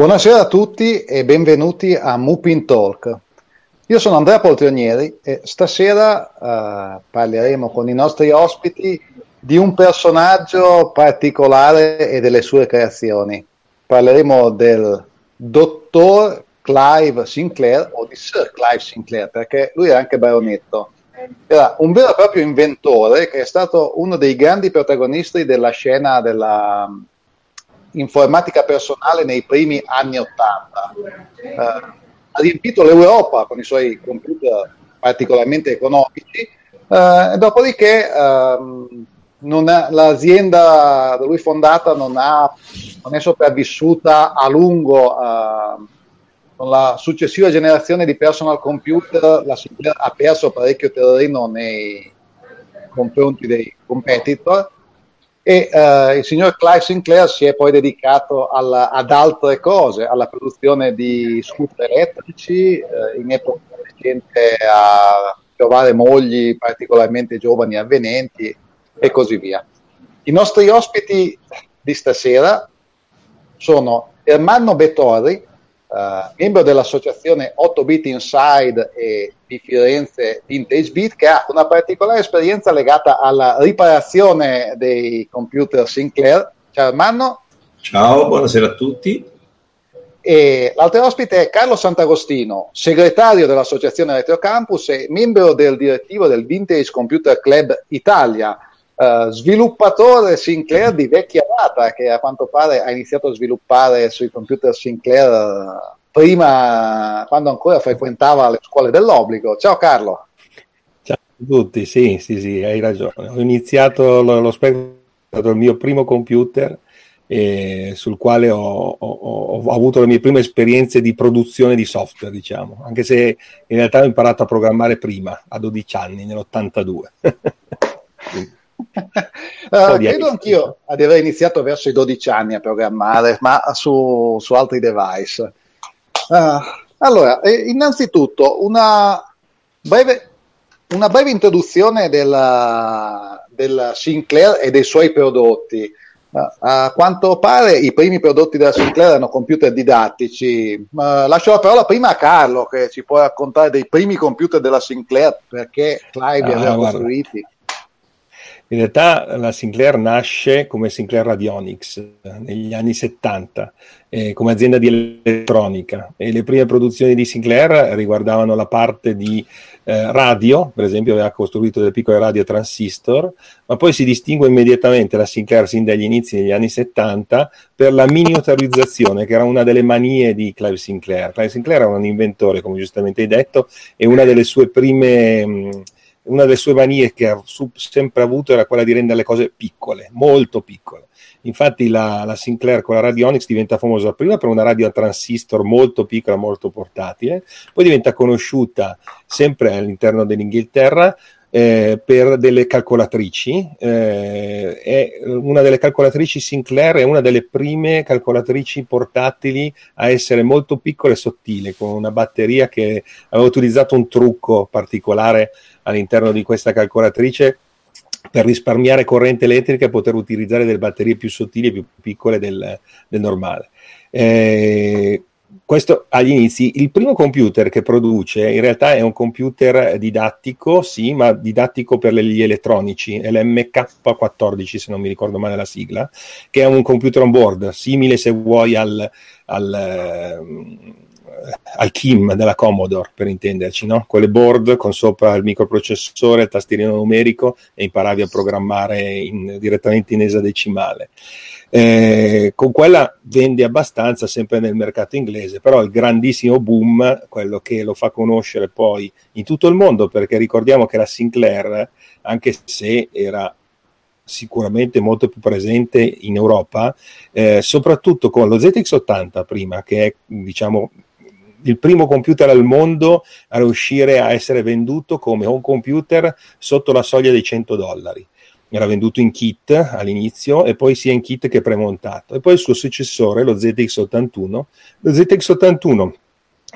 Buonasera a tutti e benvenuti a Mupin Talk. Io sono Andrea Poltrionieri e stasera uh, parleremo con i nostri ospiti di un personaggio particolare e delle sue creazioni. Parleremo del dottor Clive Sinclair o di Sir Clive Sinclair perché lui è anche baronetto era un vero e proprio inventore che è stato uno dei grandi protagonisti della scena della informatica personale nei primi anni Ottanta. Eh, ha riempito l'Europa con i suoi computer particolarmente economici, eh, dopodiché eh, è, l'azienda da lui fondata non, ha, non, è sopravvissuta a lungo uh, con la successiva generazione di personal computer la ha perso parecchio terreno nei confronti dei competitor e uh, il signor Clive Sinclair si è poi dedicato alla, ad altre cose, alla produzione di scooter elettrici, uh, in epoca recente a trovare mogli particolarmente giovani e avvenenti e così via. I nostri ospiti di stasera sono Ermanno Bettori, uh, membro dell'associazione 8 Bit Inside e di Firenze Vintage Bit, che ha una particolare esperienza legata alla riparazione dei computer Sinclair. Ciao Armando. Ciao, buonasera a tutti. E l'altro ospite è Carlo Sant'Agostino, segretario dell'associazione Retro Campus e membro del direttivo del Vintage Computer Club Italia, Uh, sviluppatore Sinclair di vecchia data che a quanto pare ha iniziato a sviluppare sui computer Sinclair uh, prima, quando ancora frequentava le scuole dell'obbligo. Ciao Carlo. Ciao a tutti, sì, sì, sì, hai ragione. Ho iniziato lo, lo Spectrum, il mio primo computer eh, sul quale ho, ho, ho, avuto le mie prime esperienze di produzione di software, diciamo, anche se in realtà ho imparato a programmare prima, a 12 anni, nell'82. uh, credo anch'io di aver iniziato verso i 12 anni a programmare, ma su, su altri device. Uh, allora, eh, innanzitutto una breve, una breve introduzione della, della, Sinclair e dei suoi prodotti. Uh, a quanto pare i primi prodotti della Sinclair erano computer didattici. lascio la parola prima a Carlo che ci può raccontare dei primi computer della Sinclair perché Clive li ah, aveva costruiti. In realtà la Sinclair nasce come Sinclair Radionics eh, negli anni 70 eh, come azienda di elettronica e le prime produzioni di Sinclair riguardavano la parte di eh, radio, per esempio aveva costruito delle piccole radio transistor, ma poi si distingue immediatamente la Sinclair sin dagli inizi degli anni 70 per la miniaturizzazione che era una delle manie di Clive Sinclair. Clive Sinclair era un inventore, come giustamente hai detto, e una delle sue prime... Mh, una delle sue manie che ha sempre avuto era quella di rendere le cose piccole, molto piccole. Infatti la, la, Sinclair con la Radionics diventa famosa prima per una radio a transistor molto piccola, molto portatile, poi diventa conosciuta sempre all'interno dell'Inghilterra eh, per delle calcolatrici. Eh, una delle calcolatrici Sinclair è una delle prime calcolatrici portatili a essere molto piccola e sottile, con una batteria che aveva utilizzato un trucco particolare all'interno di questa calcolatrice per risparmiare corrente elettrica e poter utilizzare delle batterie più sottili e più piccole del, del normale. Eh, questo agli inizi, il primo computer che produce in realtà è un computer didattico, sì, ma didattico per gli elettronici, è l'MK14 se non mi ricordo male la sigla, che è un computer on board, simile se vuoi al, al al Kim della Commodore, per intenderci, no? quelle board con sopra il microprocessore, il tastierino numerico e imparavi a programmare in, direttamente in esadecimale. Eh, con quella vende abbastanza sempre nel mercato inglese, però il grandissimo boom, quello che lo fa conoscere poi in tutto il mondo, perché ricordiamo che la Sinclair, anche se era sicuramente molto più presente in Europa, eh, soprattutto con lo ZX80 prima, che è diciamo il primo computer al mondo a riuscire a essere venduto come home computer sotto la soglia dei 100 dollari. Era venduto in kit all'inizio e poi sia in kit che premontato. E poi il suo successore, lo ZX81. Lo ZX81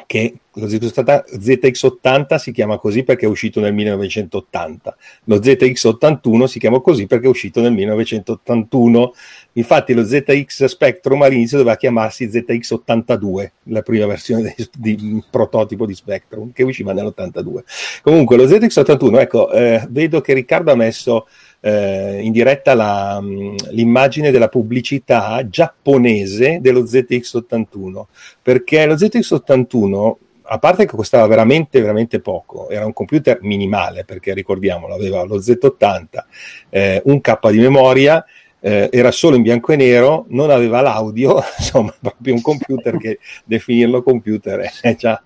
che lo ZX80 si chiama così perché è uscito nel 1980, lo ZX81 si chiama così perché è uscito nel 1981. Infatti lo ZX Spectrum all'inizio doveva chiamarsi ZX82, la prima versione di, di prototipo di Spectrum che usciva nell'82. Comunque lo ZX81, ecco, eh, vedo che Riccardo ha messo eh, in diretta la, mm, l'immagine della pubblicità giapponese dello ZX81, perché lo ZX81 a parte che costava veramente, veramente poco, era un computer minimale perché ricordiamolo, aveva lo Z80, eh, un K di memoria eh, era solo in bianco e nero, non aveva l'audio, insomma, proprio un computer che definirlo computer è già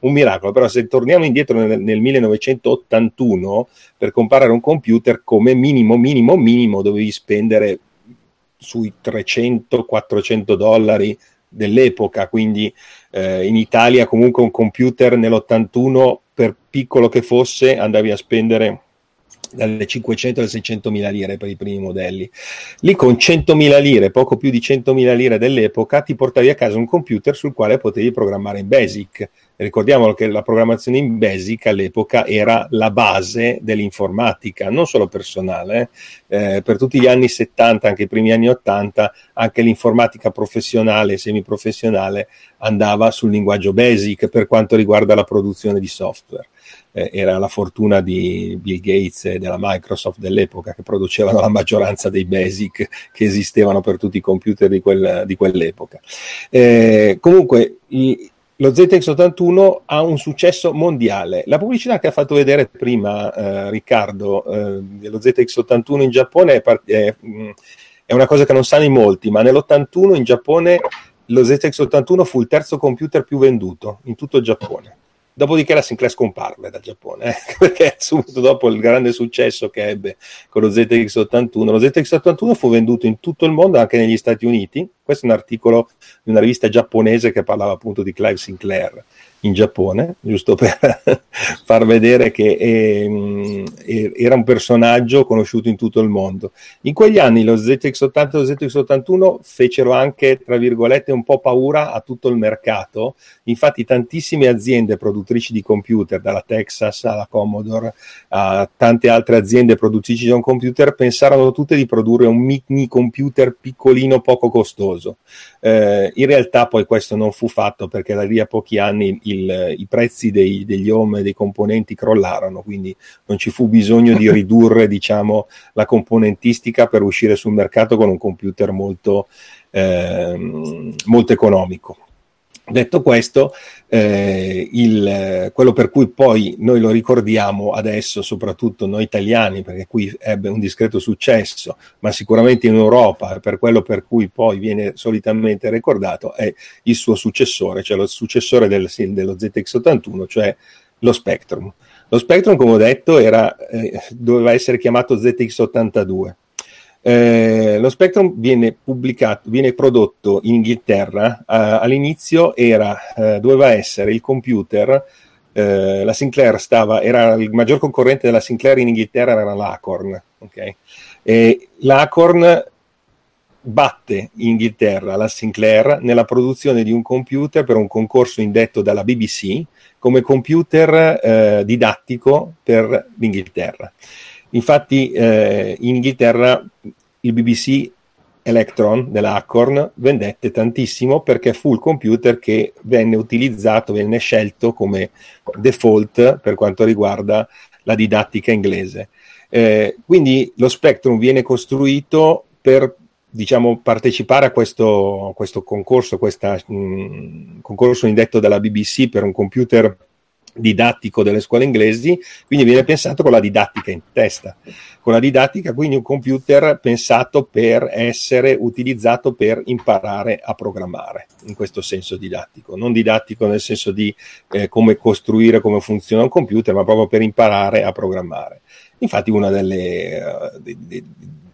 un miracolo. Però se torniamo indietro nel, nel 1981 per comprare un computer, come minimo, minimo, minimo dovevi spendere sui 300-400 dollari dell'epoca, quindi eh, in Italia comunque un computer nell'81 per piccolo che fosse andavi a spendere dalle 500 alle 600 mila lire per i primi modelli. Lì con 100 mila lire, poco più di 100 mila lire dell'epoca, ti portavi a casa un computer sul quale potevi programmare in Basic. Ricordiamolo che la programmazione in Basic all'epoca era la base dell'informatica, non solo personale. Eh per tutti gli anni 70, anche i primi anni 80, anche l'informatica professionale e semiprofessionale andava sul linguaggio Basic per quanto riguarda la produzione di software eh, era la fortuna di Bill Gates e della Microsoft dell'epoca che producevano la maggioranza dei basic che esistevano per tutti i computer di, quel, di quell'epoca. Eh, comunque, i, lo ZX81 ha un successo mondiale. La pubblicità che ha fatto vedere prima eh, Riccardo eh, dello ZX81 in Giappone è, part- è, mm, è, una cosa che non sanno in molti, ma nell'81 in Giappone lo ZX81 fu il terzo computer più venduto in tutto il Giappone. Dopodiché la Sinclair scomparve dal Giappone, eh? perché subito dopo il grande successo che ebbe con lo ZX81, lo ZX81 fu venduto in tutto il mondo, anche negli Stati Uniti. Questo è un articolo di una rivista giapponese che parlava appunto di Clive Sinclair in Giappone, giusto per far vedere che eh, era un personaggio conosciuto in tutto il mondo. In quegli anni lo ZX80 e lo ZX81 fecero anche, tra virgolette, un po' paura a tutto il mercato. Infatti tantissime aziende produttrici di computer, dalla Texas alla Commodore, a tante altre aziende produttrici di un computer, pensarono tutte di produrre un mini computer piccolino, poco costoso. Eh, in realtà poi questo non fu fatto perché da lì a pochi anni il, i prezzi dei, degli home e dei componenti crollarono, quindi non ci fu bisogno di ridurre diciamo, la componentistica per uscire sul mercato con un computer molto, eh, molto economico. Detto questo, eh, il, quello per cui poi noi lo ricordiamo adesso, soprattutto noi italiani, perché qui ebbe un discreto successo, ma sicuramente in Europa, per quello per cui poi viene solitamente ricordato, è il suo successore, cioè lo successore del, dello ZX81, cioè lo Spectrum. Lo Spectrum, come ho detto, era, eh, doveva essere chiamato ZX82 eh, lo Spectrum viene pubblicato, viene prodotto in Inghilterra. Uh, all'inizio era, uh, doveva essere il computer. Uh, la Sinclair stava, era il maggior concorrente della Sinclair in Inghilterra, era l'Acorn. Okay? E l'Acorn batte in Inghilterra la Sinclair nella produzione di un computer per un concorso indetto dalla BBC come computer didattico per l'Inghilterra. Infatti eh, in Inghilterra il BBC Electron dell'Acorn vendette tantissimo perché fu il computer che venne utilizzato, venne scelto come default per quanto riguarda la didattica inglese. Eh, quindi lo Spectrum viene costruito per diciamo, partecipare a questo, questo concorso, questo concorso indetto dalla BBC per un computer didattico delle scuole inglesi, quindi viene pensato con la didattica in testa, con la didattica quindi un computer pensato per essere utilizzato per imparare a programmare, in questo senso didattico, non didattico nel senso di eh, come costruire, come funziona un computer, ma proprio per imparare a programmare. Infatti una delle, uh, de, de,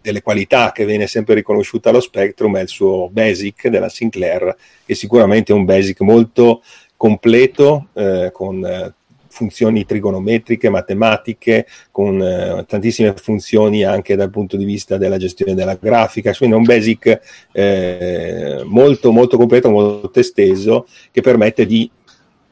delle qualità che viene sempre riconosciuta allo Spectrum è il suo Basic della Sinclair, che sicuramente è un Basic molto completo eh, con eh, funzioni trigonometriche, matematiche, con eh, tantissime funzioni anche dal punto di vista della gestione della grafica, quindi un basic eh, molto molto completo, molto esteso che permette di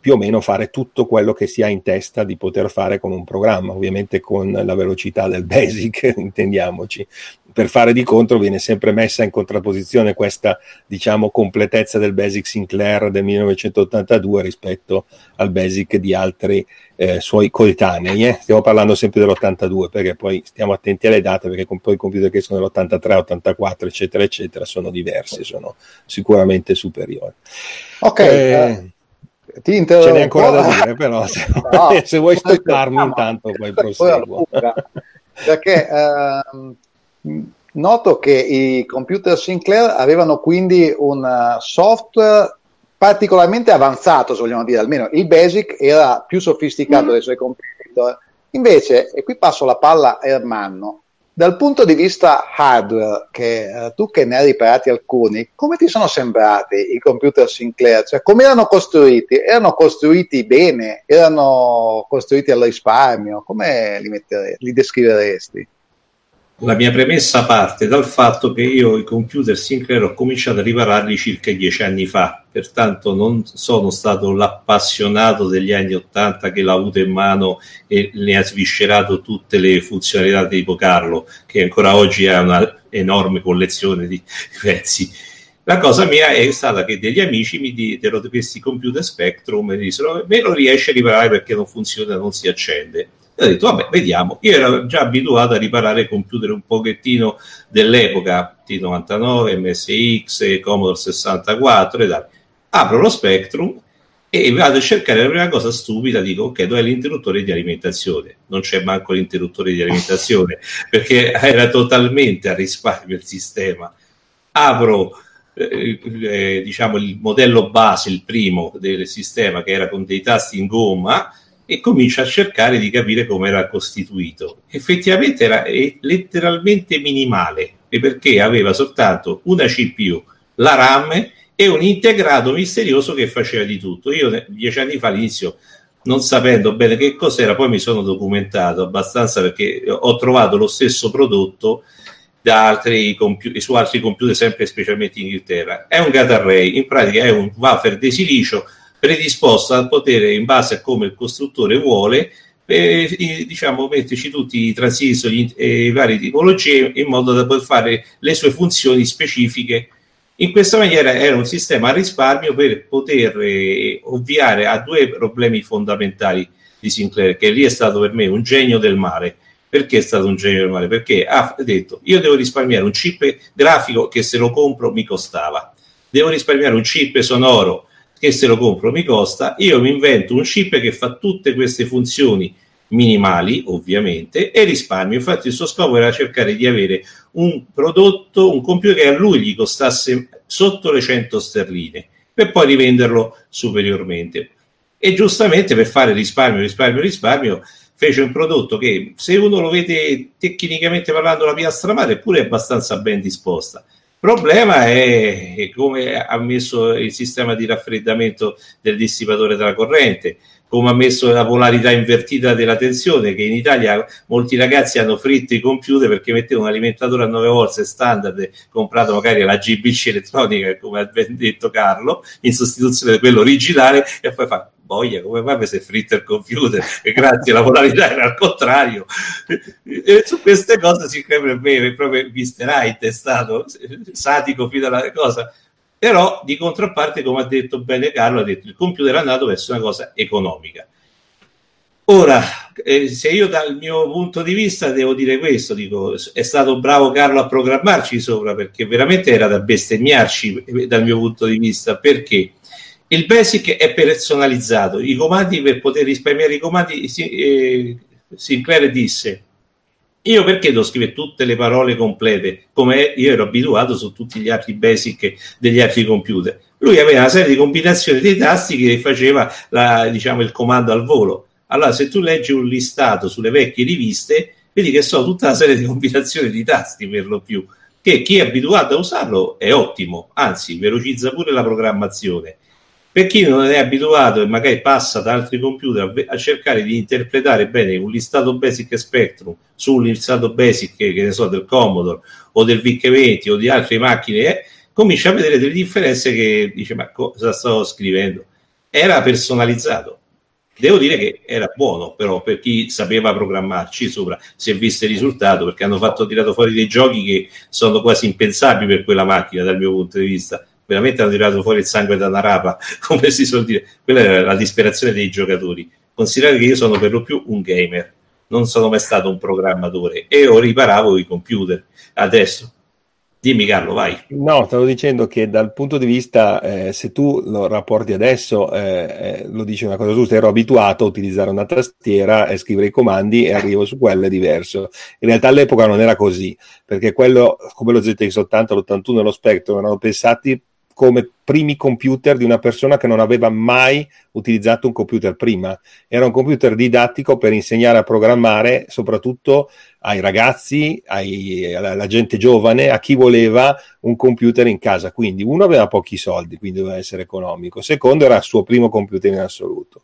più o meno fare tutto quello che si ha in testa di poter fare con un programma, ovviamente con la velocità del basic, intendiamoci per fare di contro viene sempre messa in contrapposizione questa diciamo completezza del Basic Sinclair del 1982 rispetto al Basic di altri eh, suoi coetanei. Eh? Stiamo parlando sempre dell'82 perché poi stiamo attenti alle date perché con poi i computer che sono dell'83, 84 eccetera eccetera sono diversi, sono sicuramente superiori. Ok. Eh, ti interrompo. Ce n'è ancora da dire, però se, no, se vuoi stopparmi intanto poi proseguo. Perché uh, Noto che i computer Sinclair avevano quindi un uh, software particolarmente avanzato, se vogliamo dire, almeno il BASIC era più sofisticato mm. dei suoi competitor. Invece, e qui passo la palla a Ermanno, dal punto di vista hardware, che uh, tu che ne hai riparati alcuni, come ti sono sembrati i computer Sinclair? Cioè, come erano costruiti? Erano costruiti bene? Erano costruiti al risparmio? Come li, li descriveresti? La mia premessa parte dal fatto che io i computer Sinclair ho cominciato a ripararli circa dieci anni fa, pertanto non sono stato l'appassionato degli anni Ottanta che l'ha avuto in mano e ne ha sviscerato tutte le funzionalità di tipo Carlo, che ancora oggi ha una enorme collezione di pezzi. La cosa mia è stata che degli amici mi diedero questi computer Spectrum e mi dissero me lo riesci a riparare perché non funziona, non si accende e ho detto, vabbè, vediamo. Io ero già abituato a riparare computer un pochettino dell'epoca, T99, MSX, Commodore 64 e tal. Apro lo Spectrum e vado a cercare la prima cosa stupida, dico, ok, dove è l'interruttore di alimentazione? Non c'è manco l'interruttore di alimentazione, perché era totalmente a risparmio il sistema. Apro... Eh, eh, diciamo il modello base, il primo del sistema che era con dei tasti in gomma, e comincia a cercare di capire come era costituito. Effettivamente era letteralmente minimale perché aveva soltanto una CPU, la RAM e un integrato misterioso che faceva di tutto. Io dieci anni fa all'inizio non sapendo bene che cos'era, poi mi sono documentato abbastanza perché ho trovato lo stesso prodotto da altri computer, su altri computer, sempre specialmente in Inghilterra. È un gate array, in pratica è un wafer di silicio predisposto a poter, in base a come il costruttore vuole, eh, diciamo, metterci tutti i transistor e varie tipologie in modo da poter fare le sue funzioni specifiche. In questa maniera era un sistema a risparmio per poter eh, ovviare a due problemi fondamentali di Sinclair, che lì è stato per me un genio del male. Perché è stato un genio del male? Perché ha detto io devo risparmiare un chip grafico che se lo compro mi costava, devo risparmiare un chip sonoro che se lo compro mi costa, io mi invento un chip che fa tutte queste funzioni minimali ovviamente e risparmio. Infatti il suo scopo era cercare di avere un prodotto, un computer che a lui gli costasse sotto le 100 sterline per poi rivenderlo superiormente. E giustamente per fare risparmio, risparmio, risparmio, fece un prodotto che se uno lo vede tecnicamente parlando la piastra madre, eppure è abbastanza ben disposta problema è come ha messo il sistema di raffreddamento del dissipatore della corrente, come ha messo la polarità invertita della tensione, che in Italia molti ragazzi hanno fritto i computer perché mettevano un alimentatore a 9 volte standard comprato magari alla GBC elettronica, come ha ben detto Carlo, in sostituzione di quello originale, e poi fa boia, come mai mi è fritto il computer? E grazie, la polarità era al contrario. E su queste cose si me proprio visterà intestato, satico fino alla cosa. Però di controparte, come ha detto bene Carlo, ha detto il computer è andato verso una cosa economica. Ora, eh, se io dal mio punto di vista devo dire questo, dico, è stato bravo Carlo a programmarci sopra perché veramente era da bestemmiarci eh, dal mio punto di vista, perché il basic è personalizzato, i comandi per poter risparmiare i comandi, eh, Sinclair disse io perché devo scrivere tutte le parole complete come io ero abituato su tutti gli altri basic degli altri computer? Lui aveva una serie di combinazioni dei tasti che faceva la, diciamo, il comando al volo. Allora, se tu leggi un listato sulle vecchie riviste, vedi che so tutta una serie di combinazioni di tasti per lo più, che chi è abituato a usarlo è ottimo, anzi velocizza pure la programmazione. Per chi non è abituato e magari passa da altri computer a, a cercare di interpretare bene un listato Basic Spectrum su listato Basic, che ne so, del Commodore o del VIC-20 o di altre macchine, eh, comincia a vedere delle differenze che dice ma cosa sto scrivendo? era personalizzato. Devo dire che era buono, però per chi sapeva programmarci sopra si è visto il risultato perché hanno fatto tirato fuori dei giochi che sono quasi impensabili per quella macchina dal mio punto di vista. Veramente hanno tirato fuori il sangue da una rapa, come si suol dire. Quella era la disperazione dei giocatori. Considerate che io sono per lo più un gamer, non sono mai stato un programmatore e io riparavo i computer. Adesso Dimmi Carlo, vai. No, stavo dicendo che dal punto di vista, eh, se tu lo rapporti adesso, eh, eh, lo dici una cosa giusta, ero abituato a utilizzare una tastiera e scrivere i comandi e arrivo su quello è diverso. In realtà all'epoca non era così, perché quello, come lo ZX80, l'81 e lo Spectrum, erano pensati come primi computer di una persona che non aveva mai utilizzato un computer prima. Era un computer didattico per insegnare a programmare, soprattutto ai ragazzi, ai, alla gente giovane, a chi voleva un computer in casa. Quindi uno aveva pochi soldi, quindi doveva essere economico. Secondo era il suo primo computer in assoluto.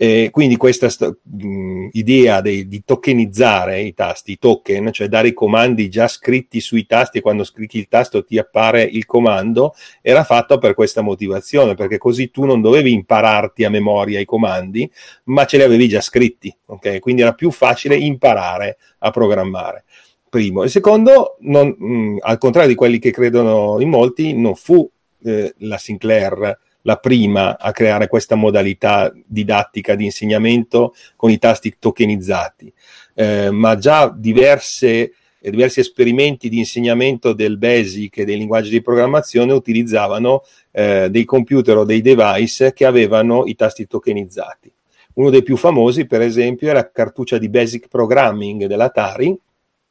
Eh, quindi questa st- mh, idea de- di tokenizzare i tasti, i token, cioè dare i comandi già scritti sui tasti e quando clicchi il tasto ti appare il comando, era fatta per questa motivazione, perché così tu non dovevi impararti a memoria i comandi, ma ce li avevi già scritti, ok? Quindi era più facile imparare a programmare. Primo. E secondo, non, mh, al contrario di quelli che credono in molti, non fu eh, la Sinclair la prima a creare questa modalità didattica di insegnamento con i tasti tokenizzati, eh, ma già diverse, diversi esperimenti di insegnamento del BASIC e dei linguaggi di programmazione utilizzavano eh, dei computer o dei device che avevano i tasti tokenizzati. Uno dei più famosi, per esempio, è la cartuccia di Basic Programming dell'Atari,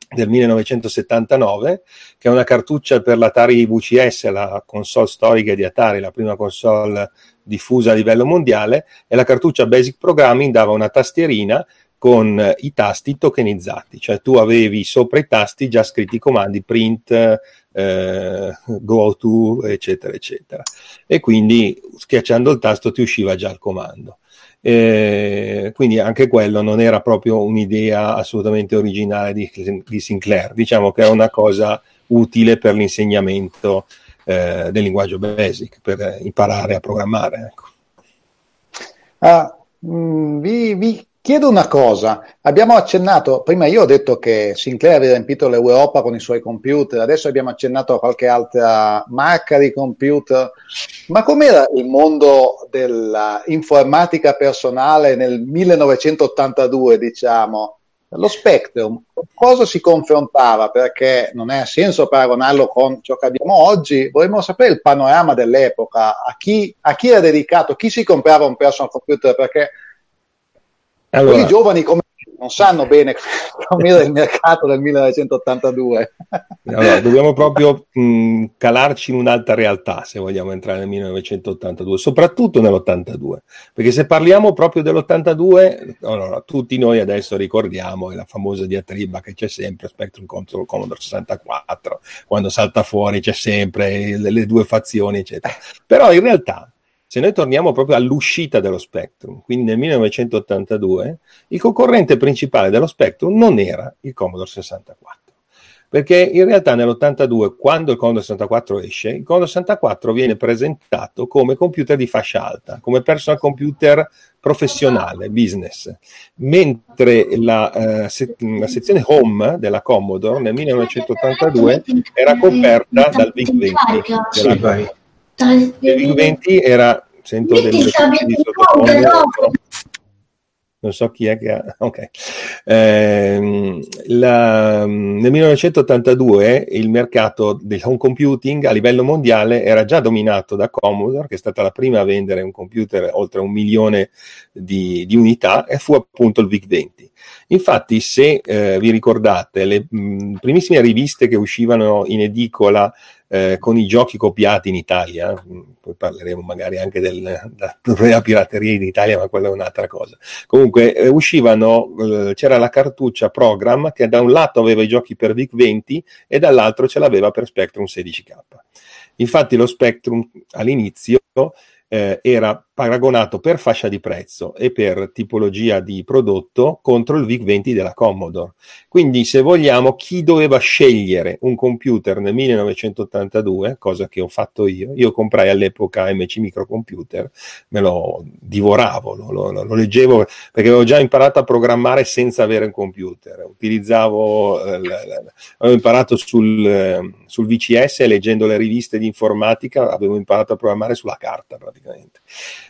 del 1979, che è una cartuccia per l'Atari VCS, la console storica di Atari, la prima console diffusa a livello mondiale, e la cartuccia Basic Programming dava una tastierina con i tasti tokenizzati, cioè tu avevi sopra i tasti già scritti i comandi print, eh, go to, eccetera, eccetera. E quindi schiacciando il tasto ti usciva già il comando. Eh, quindi anche quello non era proprio un'idea assolutamente originale di, di Sinclair, diciamo che è una cosa utile per l'insegnamento eh, del linguaggio basic, per imparare a programmare. Ecco. Ah, mh, mm, vi, vi, chiedo una cosa, abbiamo accennato, prima io ho detto che Sinclair aveva riempito l'Europa con i suoi computer, adesso abbiamo accennato a qualche altra marca di computer, ma com'era il mondo dell'informatica personale nel 1982, diciamo? Lo Spectrum, cosa si confrontava? Perché non ha senso paragonarlo con ciò che abbiamo oggi. Vorremmo sapere il panorama dell'epoca, a chi, a chi era dedicato, chi si comprava un personal computer, perché allora, quelli giovani come non sanno bene com'era il mercato del 1982. Allora, dobbiamo proprio mh, calarci in un'altra realtà se vogliamo entrare nel 1982, soprattutto nell'82, perché se parliamo proprio dell'82, allora, tutti noi adesso ricordiamo la famosa diatriba che c'è sempre, Spectrum contro il Commodore 64, quando salta fuori c'è sempre le, le due fazioni, eccetera. Però in realtà se noi torniamo proprio all'uscita dello Spectrum, quindi nel 1982, il concorrente principale dello Spectrum non era il Commodore 64. Perché in realtà nell'82, quando il Commodore 64 esce, il Commodore 64 viene presentato come computer di fascia alta, come personal computer professionale, business, mentre la, uh, se- la sezione home della Commodore nel 1982 era coperta dal VIC 20. Della, il Big 20 era, sento delle di sottofondo, non so chi è che ha, ok. Eh, la, nel 1982 il mercato del home computing a livello mondiale era già dominato da Commodore, che è stata la prima a vendere un computer oltre un milione di, di unità, e fu appunto il VIC-20. Infatti, se eh, vi ricordate, le mh, primissime riviste che uscivano in edicola eh, con i giochi copiati in Italia, mm, poi parleremo magari anche del, della pirateria in Italia, ma quella è un'altra cosa. Comunque eh, uscivano, eh, c'era la cartuccia Program che da un lato aveva i giochi per VIC-20 e dall'altro ce l'aveva per Spectrum 16K. Infatti lo Spectrum all'inizio eh, era paragonato per fascia di prezzo e per tipologia di prodotto contro il VIC-20 della Commodore. Quindi, se vogliamo, chi doveva scegliere un computer nel 1982, cosa che ho fatto io, io comprai all'epoca MC Microcomputer, me lo divoravo, lo, lo, lo leggevo perché avevo già imparato a programmare senza avere un computer. Utilizzavo, eh, avevo imparato sul, eh, sul VCS leggendo le riviste di informatica, avevo imparato a programmare sulla carta praticamente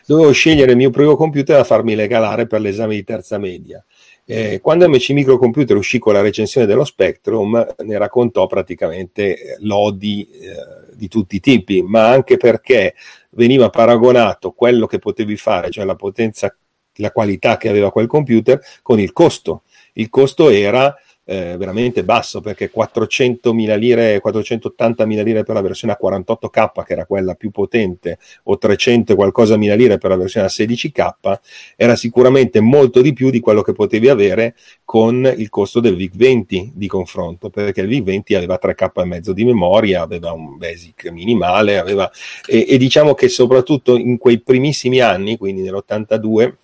dovevo scegliere il mio primo computer da farmi regalare per l'esame di terza media. Eh, quando MC Microcomputer uscì con la recensione dello Spectrum, ne raccontò praticamente eh, lodi eh, di tutti i tipi, ma anche perché veniva paragonato quello che potevi fare, cioè la potenza, la qualità che aveva quel computer, con il costo. Il costo era eh, veramente basso perché 400.000 lire, 480.000 lire per la versione a 48K, che era quella più potente, o 300 qualcosa mila lire per la versione a 16K, era sicuramente molto di più di quello che potevi avere con il costo del VIC-20 di confronto, perché il VIC-20 aveva 3K e mezzo di memoria, aveva un basic minimale, aveva, e, e diciamo che soprattutto in quei primissimi anni, quindi nell'82,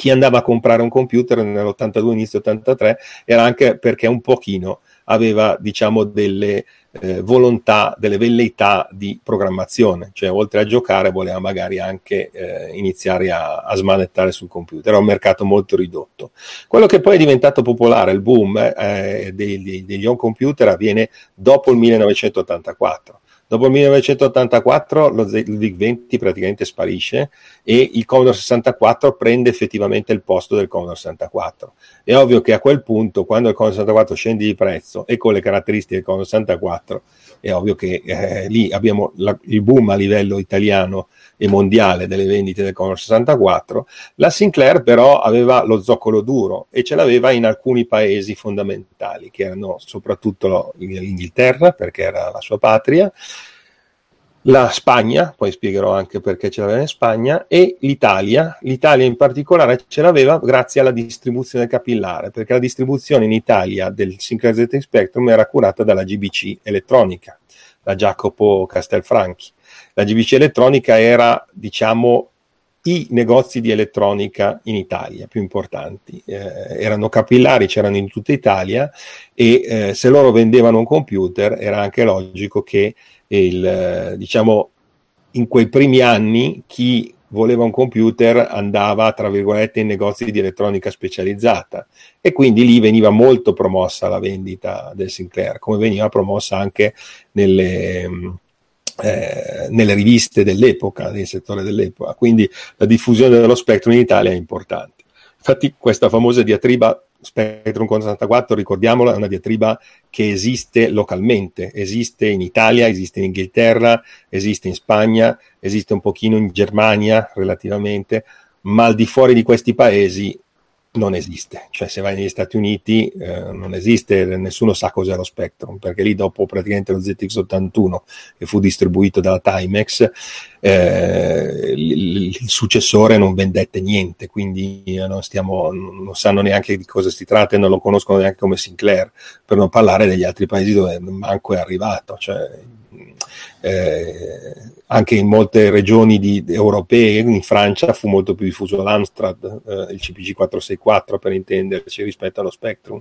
chi andava a comprare un computer nell'82, inizio 83, era anche perché un pochino aveva, diciamo, delle eh, volontà, delle velleità di programmazione, cioè oltre a giocare voleva magari anche eh, iniziare a, a, smanettare sul computer, era un mercato molto ridotto. Quello che poi è diventato popolare, il boom eh, degli, degli home computer, avviene dopo il 1984 Dopo il 1984 lo VIC-20 praticamente sparisce e il Commodore 64 prende effettivamente il posto del Commodore 64. È ovvio che a quel punto, quando il Commodore 64 scende di prezzo e con le caratteristiche del Commodore 64, è ovvio che eh, lì abbiamo la, il boom a livello italiano e mondiale delle vendite del Commodore 64, la Sinclair però aveva lo zoccolo duro e ce l'aveva in alcuni paesi fondamentali, che erano soprattutto l'Inghilterra, perché era la sua patria, la Spagna, poi spiegherò anche perché ce l'aveva in Spagna, e l'Italia. L'Italia in particolare ce l'aveva grazie alla distribuzione capillare, perché la distribuzione in Italia del ZX Spectrum era curata dalla GBC elettronica, da Jacopo Castelfranchi la GBC Elettronica era, diciamo, i negozi di elettronica in Italia più importanti. Eh, erano capillari, c'erano in tutta Italia e eh, se loro vendevano un computer era anche logico che il, eh, diciamo, in quei primi anni chi voleva un computer andava, tra virgolette, in negozi di elettronica specializzata e quindi lì veniva molto promossa la vendita del Sinclair, come veniva promossa anche nelle eh, nelle riviste dell'epoca, nel settore dell'epoca, quindi la diffusione dello Spectrum in Italia è importante. Infatti questa famosa diatriba Spectrum con 64, ricordiamola, è una diatriba che esiste localmente, esiste in Italia, esiste in Inghilterra, esiste in Spagna, esiste un pochino in Germania relativamente, ma al di fuori di questi paesi non esiste, cioè se vai negli Stati Uniti eh, non esiste, nessuno sa cos'è lo Spectrum, perché lì dopo praticamente lo ZX81 che fu distribuito dalla Timex, eh, il, il, successore non vendette niente, quindi eh, non, stiamo, non sanno neanche di cosa si tratta e non lo conoscono neanche come Sinclair, per non parlare degli altri paesi dove manco è arrivato, cioè, eh, anche in molte regioni di, europee, in Francia fu molto più diffuso l'Amstrad, eh, il CPG 464 per intenderci rispetto allo Spectrum,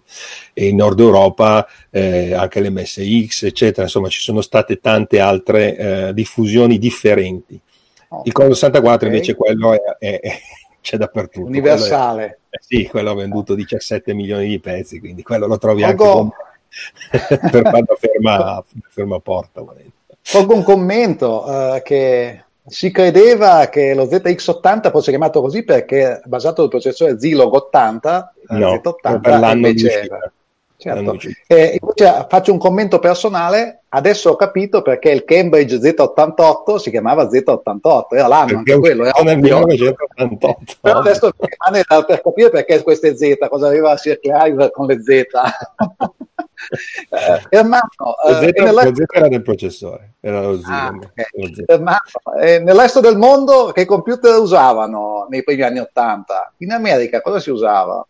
e in Nord Europa eh, anche l'MSX, eccetera, insomma ci sono state tante altre eh, diffusioni differenti. Oh, il Commodore 64 okay. invece quello è, è, è, c'è dappertutto. Universale. Quello è, eh, sì, quello ha venduto 17 milioni di pezzi, quindi quello lo trovi Poco... anche con, per quando ferma, ferma porta. Volendo. Colgo un commento uh, che si credeva che lo ZX80 fosse chiamato così perché basato sul processore Zilog 80, no, Z80 per l'anno invece. Certo. Eh, invece faccio un commento personale, adesso ho capito perché il Cambridge Z88 si chiamava Z88, era l'anno perché anche quello. Era nel 1988. Però adesso rimane per capire perché queste Z, cosa aveva Sir Clive con le Z. eh, Ermanno, lo, Z, eh, nella... lo Z era del processore, era lo Z. Ah, okay. Ermanno, eh, nel resto del mondo che computer usavano nei primi anni 80? In America cosa si usava?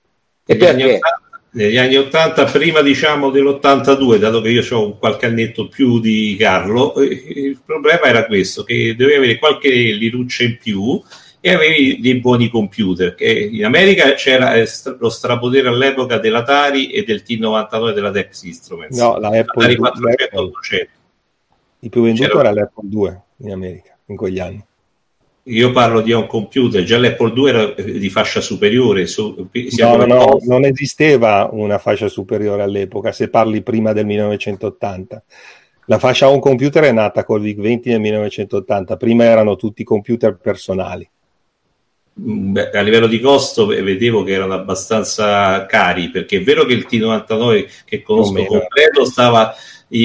E perché? 80 negli anni 80, prima diciamo dell'82, dato che io ho qualche annetto più di Carlo, eh, il problema era questo, che dovevi avere qualche liruccia in più e avevi dei buoni computer. Che in America c'era eh, lo strapotere all'epoca dell'Atari e del T99 della Dex Instruments. No, la Apple Atari 400 800. Il più venduto c'era... era l'Apple 2 in America in quegli anni. Io parlo di un computer, già l'Apple 2 era di fascia superiore. Su, no, no, no, non esisteva una fascia superiore all'epoca, se parli prima del 1980. La fascia home computer è nata col VIC-20 nel 1980, prima erano tutti computer personali. A livello di costo vedevo che erano abbastanza cari, perché è vero che il T99 che conosco completo stava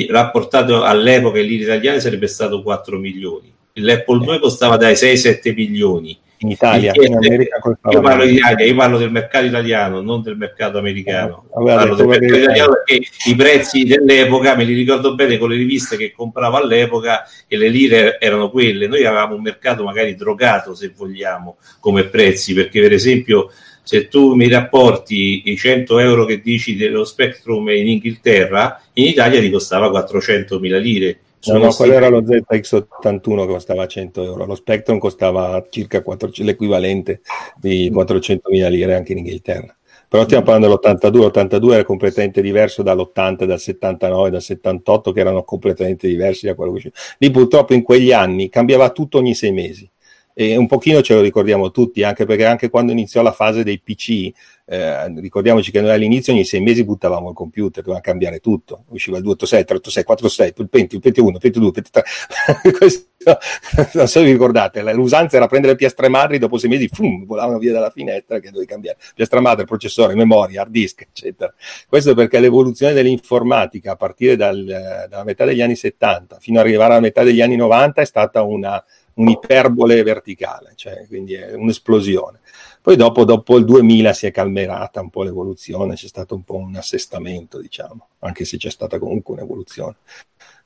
rapportato all'epoca in lire italiane sarebbe stato 4 milioni l'Apple 2 costava dai 6-7 milioni. In Italia, in America io parlo di Italia, io parlo del mercato italiano, non del mercato americano. Eh, parlo del mercato italiano perché i prezzi dell'epoca me li ricordo bene con le riviste che compravo all'epoca e le lire erano quelle. Noi avevamo un mercato magari drogato, se vogliamo, come prezzi, perché per esempio se tu mi rapporti i 100 euro che dici dello Spectrum in Inghilterra, in Italia ti costava 400 mila lire No, no, quello era lo ZX81 che costava 100 euro, lo Spectrum costava circa 400, l'equivalente di 400.000 lire anche in Inghilterra. Però stiamo parlando dell'82, l'82 era completamente diverso dall'80, dal 79, dal 78 che erano completamente diversi da quello che c'è. Lì purtroppo in quegli anni cambiava tutto ogni sei mesi e un pochino ce lo ricordiamo tutti, anche perché anche quando iniziò la fase dei PC, eh, ricordiamoci che noi all'inizio ogni sei mesi buttavamo il computer, doveva cambiare tutto, usciva il 286, 386, 486, il Penti, il Penti 1, il Penti 2, il Penti 3, questo, non so se vi ricordate, l'usanza era prendere piastre madri, dopo sei mesi fum, volavano via dalla finestra che dovevi cambiare, piastra madre, processore, memoria, hard disk, eccetera. Questo perché l'evoluzione dell'informatica a partire dal, dalla metà degli anni 70 fino ad arrivare alla metà degli anni 90 è stata una un'iperbole verticale, cioè, quindi è un'esplosione. Poi dopo, dopo, il 2000 si è calmerata un po' l'evoluzione, c'è stato un po' un assestamento, diciamo, anche se c'è stata comunque un'evoluzione.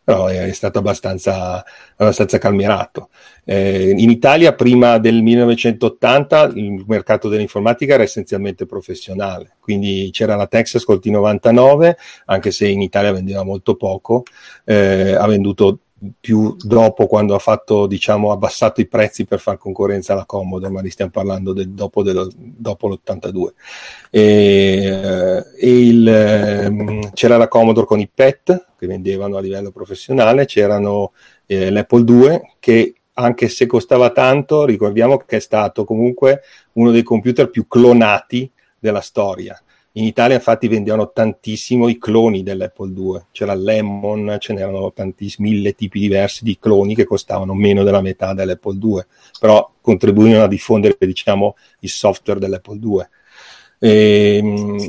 Però è, stato abbastanza, abbastanza calmerato. Eh, in Italia, prima del 1980, il mercato dell'informatica era essenzialmente professionale, quindi c'era la Texas col T99, anche se in Italia vendeva molto poco, eh, ha venduto più dopo quando ha fatto diciamo abbassato i prezzi per far concorrenza alla Commodore ma li stiamo parlando del, dopo, del, dopo l'82 e, e il, ehm, c'era la Commodore con i PET che vendevano a livello professionale c'erano eh, l'Apple 2 che anche se costava tanto ricordiamo che è stato comunque uno dei computer più clonati della storia in Italia infatti vendevano tantissimo i cloni dell'Apple 2, c'era Lemon, ce n'erano tantissimi, mille tipi diversi di cloni che costavano meno della metà dell'Apple 2, però contribuivano a diffondere diciamo, il software dell'Apple 2. E, ehm,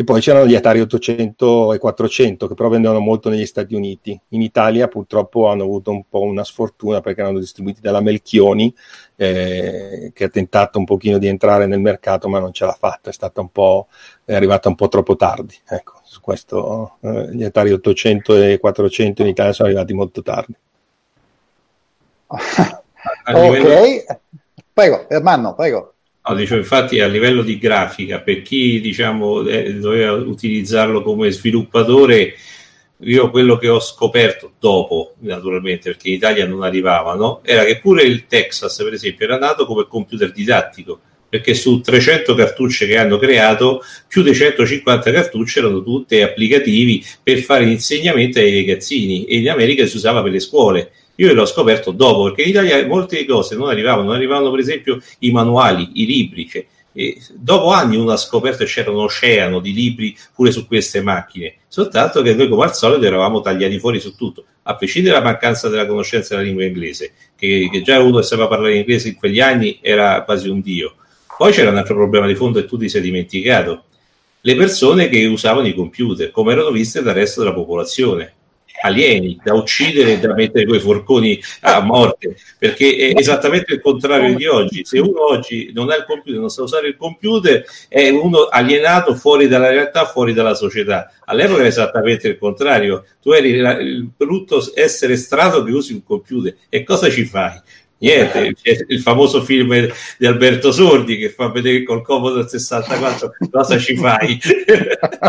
e poi c'erano gli Atari 800 e 400 che però vendevano molto negli Stati Uniti. In Italia purtroppo hanno avuto un po' una sfortuna perché erano distribuiti dalla Melchioni eh, che ha tentato un pochino di entrare nel mercato ma non ce l'ha fatta, è stata un po' è arrivata un po' troppo tardi. Ecco, su questo eh, gli Atari 800 e 400 in Italia sono arrivati molto tardi. ok, prego, Ermanno, prego. No, dicevo, infatti a livello di grafica, per chi diciamo, eh, doveva utilizzarlo come sviluppatore, io quello che ho scoperto dopo, naturalmente, perché in Italia non arrivavano, era che pure il Texas, per esempio, era nato come computer didattico, perché su 300 cartucce che hanno creato, più di 150 cartucce erano tutte applicativi per fare insegnamento ai ragazzini e in America si usava per le scuole io l'ho scoperto dopo, perché in Italia molte cose non arrivavano, non arrivavano per esempio i manuali, i libri. Cioè, dopo anni uno ha scoperto che c'era un oceano di libri pure su queste macchine, soltanto che noi come al solito eravamo tagliati fuori su tutto, a prescindere dalla mancanza della conoscenza della lingua inglese, che, che già uno che sapeva parlare inglese in quegli anni era quasi un dio. Poi c'era un altro problema di fondo e tu ti sei dimenticato, le persone che usavano i computer, come erano viste dal resto della popolazione alieni da uccidere e da mettere quei forconi a morte perché è esattamente il contrario di oggi. Se uno oggi non ha il computer non sa usare il computer è uno alienato fuori dalla realtà fuori dalla società. All'epoca era esattamente il contrario. Tu eri il brutto essere strato che usi un computer. E cosa ci fai? Niente, c'è il famoso film di Alberto Sordi che fa vedere col Commodore 64 cosa ci fai.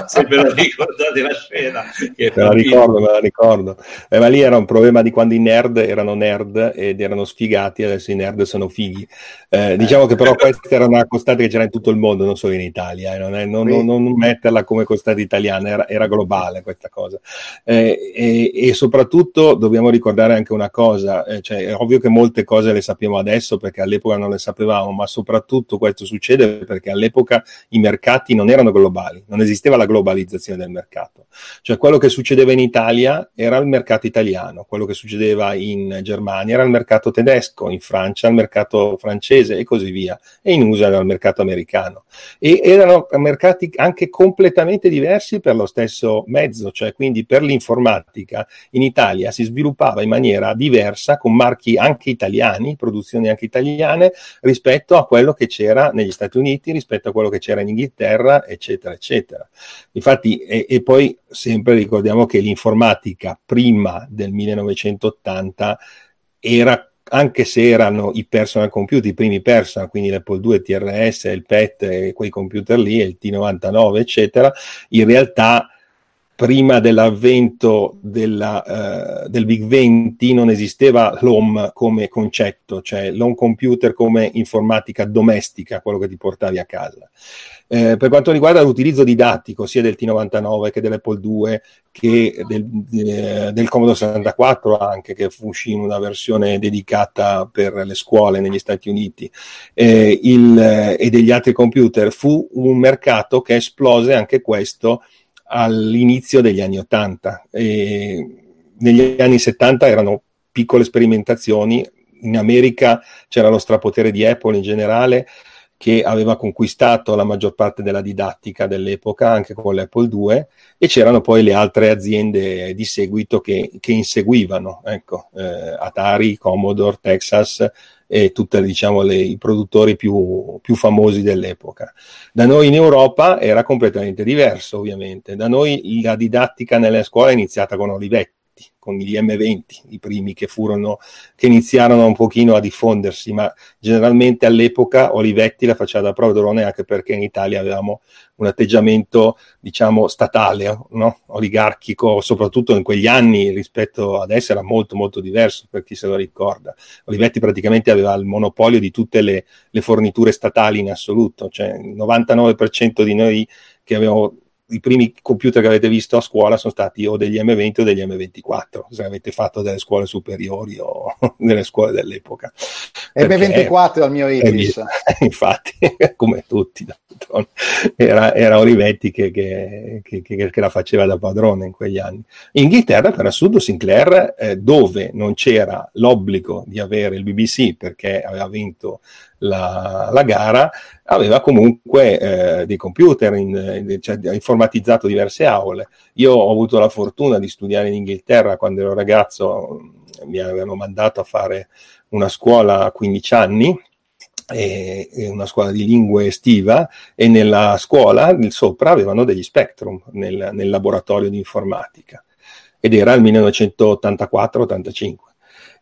Se ve lo ricordate la scena. me la ricordo, me la ricordo. Eh, ma lì era un problema di quando i nerd erano nerd ed erano sfigati, adesso i nerd sono fighi. Eh, diciamo che però questa era una costante che c'era in tutto il mondo, non solo in Italia, eh, non, è, non, non, non, metterla come costante italiana, era, era globale questa cosa. Eh, e, e, soprattutto dobbiamo ricordare anche una cosa, eh, cioè, è ovvio che molte cose cose le sappiamo adesso perché all'epoca non le sapevamo, ma soprattutto questo succede perché all'epoca i mercati non erano globali, non esisteva la globalizzazione del mercato. Cioè quello che succedeva in Italia era il mercato italiano, quello che succedeva in Germania era il mercato tedesco, in Francia il mercato francese e così via, e in USA era il mercato americano. E erano mercati anche completamente diversi per lo stesso mezzo, cioè quindi per l'informatica in Italia si sviluppava in maniera diversa con marchi anche italiani italiani, produzioni anche italiane, rispetto a quello che c'era negli Stati Uniti, rispetto a quello che c'era in Inghilterra, eccetera, eccetera. Infatti, e, e poi sempre ricordiamo che l'informatica prima del 1980 era anche se erano i personal computer, i primi personal, quindi l'Apple 2, il TRS, il PET, quei computer lì, il T99, eccetera, in realtà prima dell'avvento della, uh, del Big 20 non esisteva l'home come concetto, cioè l'home computer come informatica domestica, quello che ti portavi a casa. Eh, per quanto riguarda l'utilizzo didattico sia del T99 che dell'Apple 2 che del, de, del Commodore 64 anche, che fu uscì in una versione dedicata per le scuole negli Stati Uniti eh, il, eh, e degli altri computer, fu un mercato che esplose anche questo all'inizio degli anni 80. E negli anni 70 erano piccole sperimentazioni, in America c'era lo strapotere di Apple in generale che aveva conquistato la maggior parte della didattica dell'epoca anche con l'Apple II e c'erano poi le altre aziende di seguito che, che inseguivano, ecco, eh, Atari, Commodore, Texas, e tutti diciamo, i produttori più, più, famosi dell'epoca. Da noi in Europa era completamente diverso, ovviamente. Da noi la didattica nelle scuole è iniziata con Olivetti con gli M20, i primi che furono, che iniziarono un pochino a diffondersi, ma generalmente all'epoca Olivetti la faceva da prodrone anche perché in Italia avevamo un atteggiamento, diciamo, statale, no? oligarchico, soprattutto in quegli anni rispetto adesso era molto molto diverso per chi se lo ricorda. Olivetti praticamente aveva il monopolio di tutte le, le forniture statali in assoluto, cioè il 99% di noi che avevamo i primi computer che avete visto a scuola sono stati o degli M20 o degli M24, se avete fatto delle scuole superiori o delle scuole dell'epoca. M24 al mio Ibis. Infatti, come tutti, era, era Olivetti che, che, che, che, la faceva da padrone in quegli anni. In Inghilterra, per assurdo, Sinclair, eh, dove non c'era l'obbligo di avere il BBC perché aveva vinto la, la gara, aveva comunque eh, dei computer, in, cioè, ha informatizzato diverse aule. Io ho avuto la fortuna di studiare in Inghilterra quando ero ragazzo, mi avevano mandato a fare una scuola a 15 anni, una scuola di lingue estiva e nella scuola sopra avevano degli Spectrum nel, nel laboratorio di informatica ed era il 1984-85.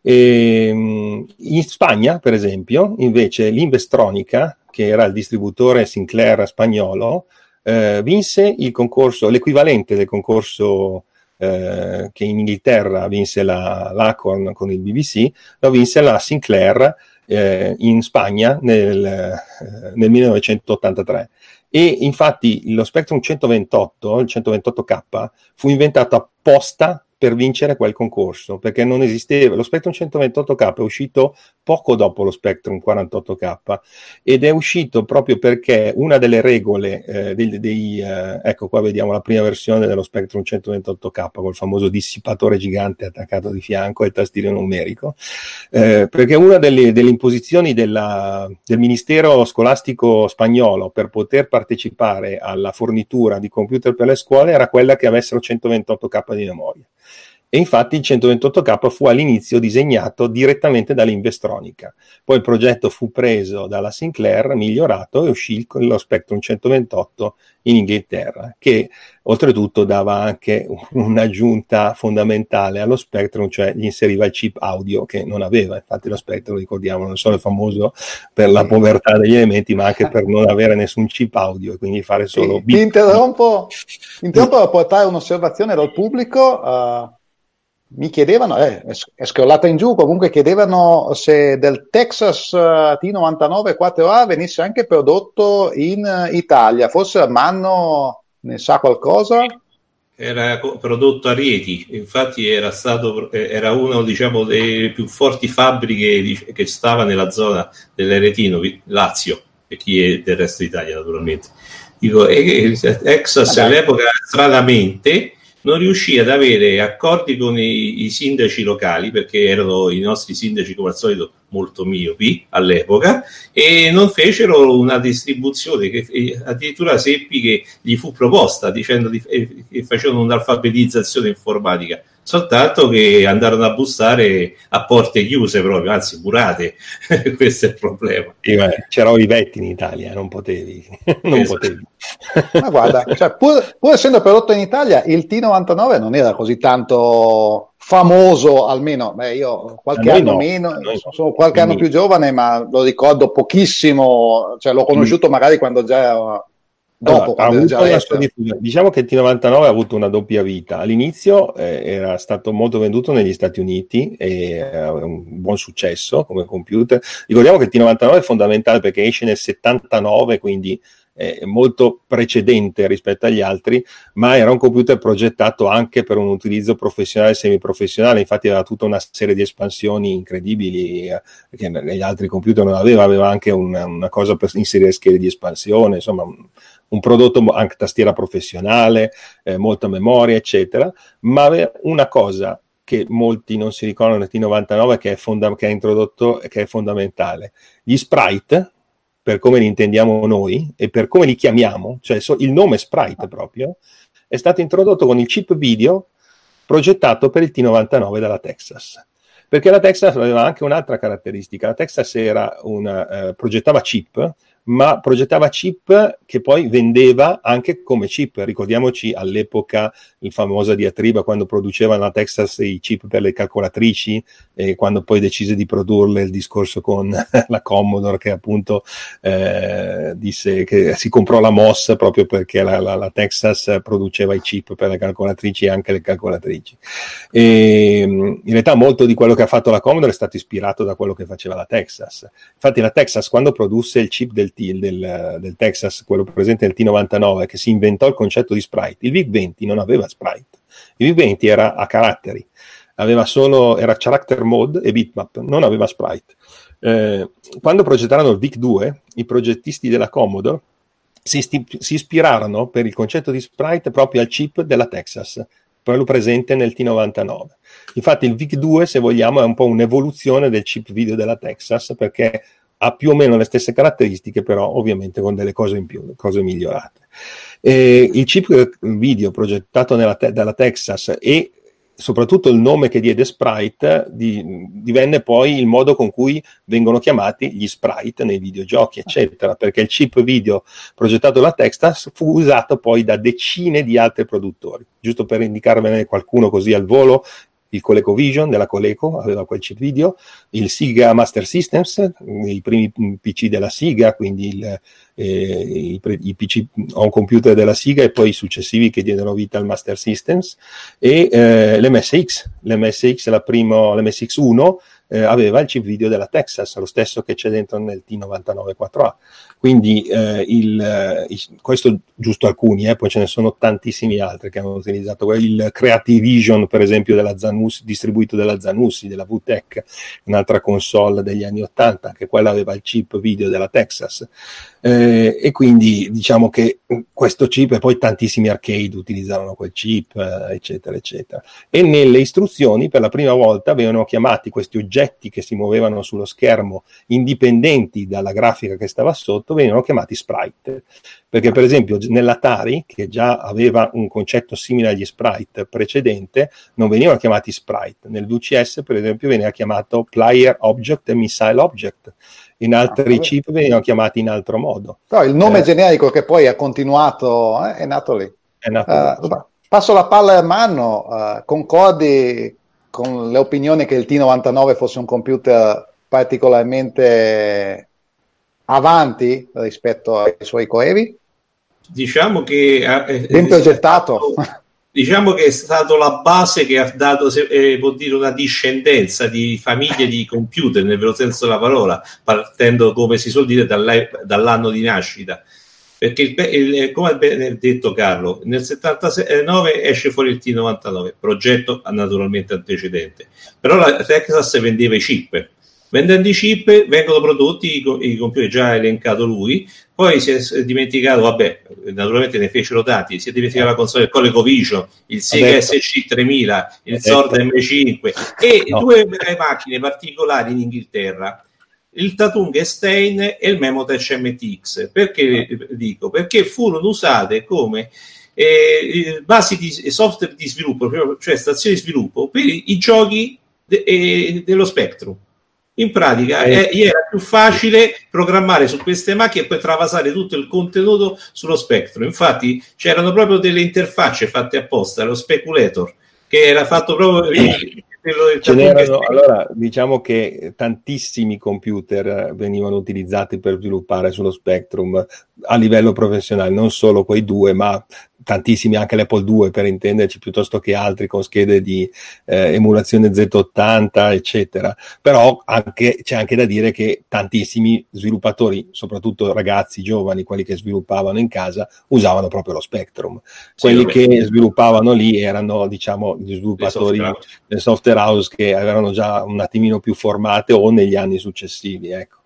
E, ehm, in Spagna, per esempio, invece l'Investronica, che era il distributore Sinclair spagnolo, eh, vinse il concorso, l'equivalente del concorso eh, che in Inghilterra vinse la, l'Acorn con il BBC, lo vinse la Sinclair eh, in Spagna nel, eh, nel 1983. E infatti lo Spectrum 128, il 128K, fu inventato apposta per vincere quel concorso, perché non esisteva. Lo Spectrum 128K è uscito poco dopo lo Spectrum 48K ed è uscito proprio perché una delle regole eh, dei, dei eh, ecco qua vediamo la prima versione dello Spectrum 128K col famoso dissipatore gigante attaccato di fianco e il tastiere numerico, eh, perché una delle, delle imposizioni della, del Ministero Scolastico spagnolo per poter partecipare alla fornitura di computer per le scuole era quella che avessero 128K di memoria E infatti il 128K fu all'inizio disegnato direttamente dall'Investronica. Poi il progetto fu preso dalla Sinclair, migliorato e uscì lo Spectrum 128 in Inghilterra, che oltretutto dava anche un'aggiunta fondamentale allo Spectrum, cioè gli inseriva il chip audio che non aveva. Infatti lo Spectrum, ricordiamo, non solo è famoso per la povertà degli elementi, ma anche per non avere nessun chip audio e quindi fare solo... Ti, ti interrompo, interrompo per portare un'osservazione dal pubblico. Uh mi chiedevano, eh, è scrollata in giù, comunque chiedevano se del Texas eh, T99 4A venisse anche prodotto in Italia, forse Manno ne sa qualcosa? Era prodotto a Rieti, infatti era, stato, eh, era una diciamo, delle più forti fabbriche che stava nella zona dell'Aretino, Lazio, e chi è del resto d'Italia naturalmente. Dico, e, Texas all'epoca stranamente non riuscì ad avere accordi con i, i, sindaci locali, perché erano i nostri sindaci, come al solito, molto miopi all'epoca, e non fecero una distribuzione che addirittura seppi che gli fu proposta dicendo che facevano un'alfabetizzazione informatica soltanto che andarono a bussare a porte chiuse proprio, anzi murate, questo è il problema. Sì, c'erano i vetti in Italia, non potevi. non esatto. potevi. Ma guarda, cioè, pur, pur, essendo prodotto in Italia, il T99 non era così tanto famoso, almeno beh, io qualche anno no, meno, sono qualche anno più giovane, ma lo ricordo pochissimo, cioè l'ho conosciuto magari quando già Dopo, allora, diciamo che il T99 ha avuto una doppia vita. All'inizio eh, era stato molto venduto negli Stati Uniti e eh, un buon successo come computer. Ricordiamo che il T99 è fondamentale perché esce nel 79, quindi è molto precedente rispetto agli altri, ma era un computer progettato anche per un utilizzo professionale e semiprofessionale, infatti aveva tutta una serie di espansioni incredibili eh, che gli altri computer non aveva, aveva anche una, una cosa per inserire schede di espansione, insomma un prodotto anche tastiera professionale, eh, molta memoria, eccetera, ma una cosa che molti non si ricordano del T99 che è, fonda- che è introdotto che è fondamentale. Gli sprite, per come li intendiamo noi e per come li chiamiamo, cioè il nome sprite proprio, è stato introdotto con il chip video progettato per il T99 dalla Texas. Perché la Texas aveva anche un'altra caratteristica. La Texas una, eh, progettava chip ma progettava chip che poi vendeva anche come chip. Ricordiamoci all'epoca il famosa diatriba quando produceva la Texas i chip per le calcolatrici e quando poi decise di produrle il discorso con la Commodore che appunto eh, disse che si comprò la MOS proprio perché la, la, la, Texas produceva i chip per le calcolatrici e anche le calcolatrici. E, in realtà molto di quello che ha fatto la Commodore è stato ispirato da quello che faceva la Texas. Infatti la Texas quando produsse il chip del del, del, Texas, quello presente nel T99, che si inventò il concetto di sprite. Il VIC-20 non aveva sprite, il VIC-20 era a caratteri, aveva solo, era character mode e bitmap, non aveva sprite. Eh, quando progettarono il VIC-2, i progettisti della Commodore si, sti- si ispirarono per il concetto di sprite proprio al chip della Texas, quello presente nel T99. Infatti il VIC-2, se vogliamo, è un po' un'evoluzione del chip video della Texas perché ha più o meno le stesse caratteristiche, però ovviamente con delle cose in più, cose migliorate. E il chip video progettato te- dalla Texas e soprattutto il nome che diede Sprite di, divenne poi il modo con cui vengono chiamati gli sprite nei videogiochi, eccetera, perché il chip video progettato dalla Texas fu usato poi da decine di altri produttori. Giusto per indicarvene qualcuno così al volo, il ColecoVision della Coleco aveva quel chip video, il Siga Master Systems, i primi PC della Siga, quindi il, eh, i, i, PC on computer della Siga e poi i successivi che diedero vita al Master Systems, e eh, l'MSX, l'MSX, la primo, l'MSX 1 eh, aveva il chip video della Texas, lo stesso che c'è dentro nel T99 4A. Quindi eh, il, eh, il, questo giusto alcuni, eh, poi ce ne sono tantissimi altri che hanno utilizzato il Creative Vision, per esempio, della Zanussi, distribuito dalla Zanussi, della VTEC, un'altra console degli anni 80, che quella aveva il chip video della Texas. Eh, e quindi diciamo che questo chip e poi tantissimi arcade utilizzavano quel chip, eh, eccetera, eccetera. E nelle istruzioni per la prima volta venivano chiamati questi oggetti oggetti che si muovevano sullo schermo indipendenti dalla grafica che stava sotto venivano chiamati sprite. Perché per esempio nell'Atari, che già aveva un concetto simile agli sprite precedente, non venivano chiamati sprite. Nel VCS per esempio veniva chiamato player object e missile object in altri ah, chip venivano chiamati in altro modo. Però il nome eh, generico che poi ha continuato eh, è nato lì. È nato uh, lì. Passo la palla a mano, uh, concordi con le opinioni che il T99 fosse un computer particolarmente avanti rispetto ai suoi coevi? Diciamo che... Eh, ben progettato. diciamo che è stata la base che ha dato, eh, può dire, una discendenza di famiglie di computer nel vero senso della parola, partendo, come si suol dire, dall'anno di nascita. Perché, il, il, come ha detto Carlo, nel 79 esce fuori il T99, progetto naturalmente antecedente, però la Texas vendeva i chip. Vendendo i chip vengono prodotti i, i computer, già elencato lui, poi si è dimenticato, vabbè, naturalmente ne fecero tanti, si è dimenticato la console del ColecoVision, il Sega SC 3000, il Zord M5 e no. due macchine particolari in Inghilterra, il Tatung Stein e il Memotech MTX. Perché dico? Perché furono usate come eh, basi di software di sviluppo, cioè stazioni di sviluppo per i, i giochi de, eh, dello Spectrum in pratica eh. è, era più facile programmare su queste macchine e poi travasare tutto il contenuto sullo spettro. Infatti c'erano proprio delle interfacce fatte apposta, lo speculator, che era fatto proprio... Ce n'erano, allora, diciamo che tantissimi computer venivano utilizzati per sviluppare sullo Spectrum a livello professionale, non solo quei due, ma tantissimi anche l'Apple 2 per intenderci piuttosto che altri con schede di eh, emulazione Z80 eccetera. Però anche, c'è anche da dire che tantissimi sviluppatori soprattutto ragazzi giovani quelli che sviluppavano in casa usavano proprio lo Spectrum. Quelli che sviluppavano lì erano diciamo gli sviluppatori del software house che avevano già un attimino più formate o negli anni successivi ecco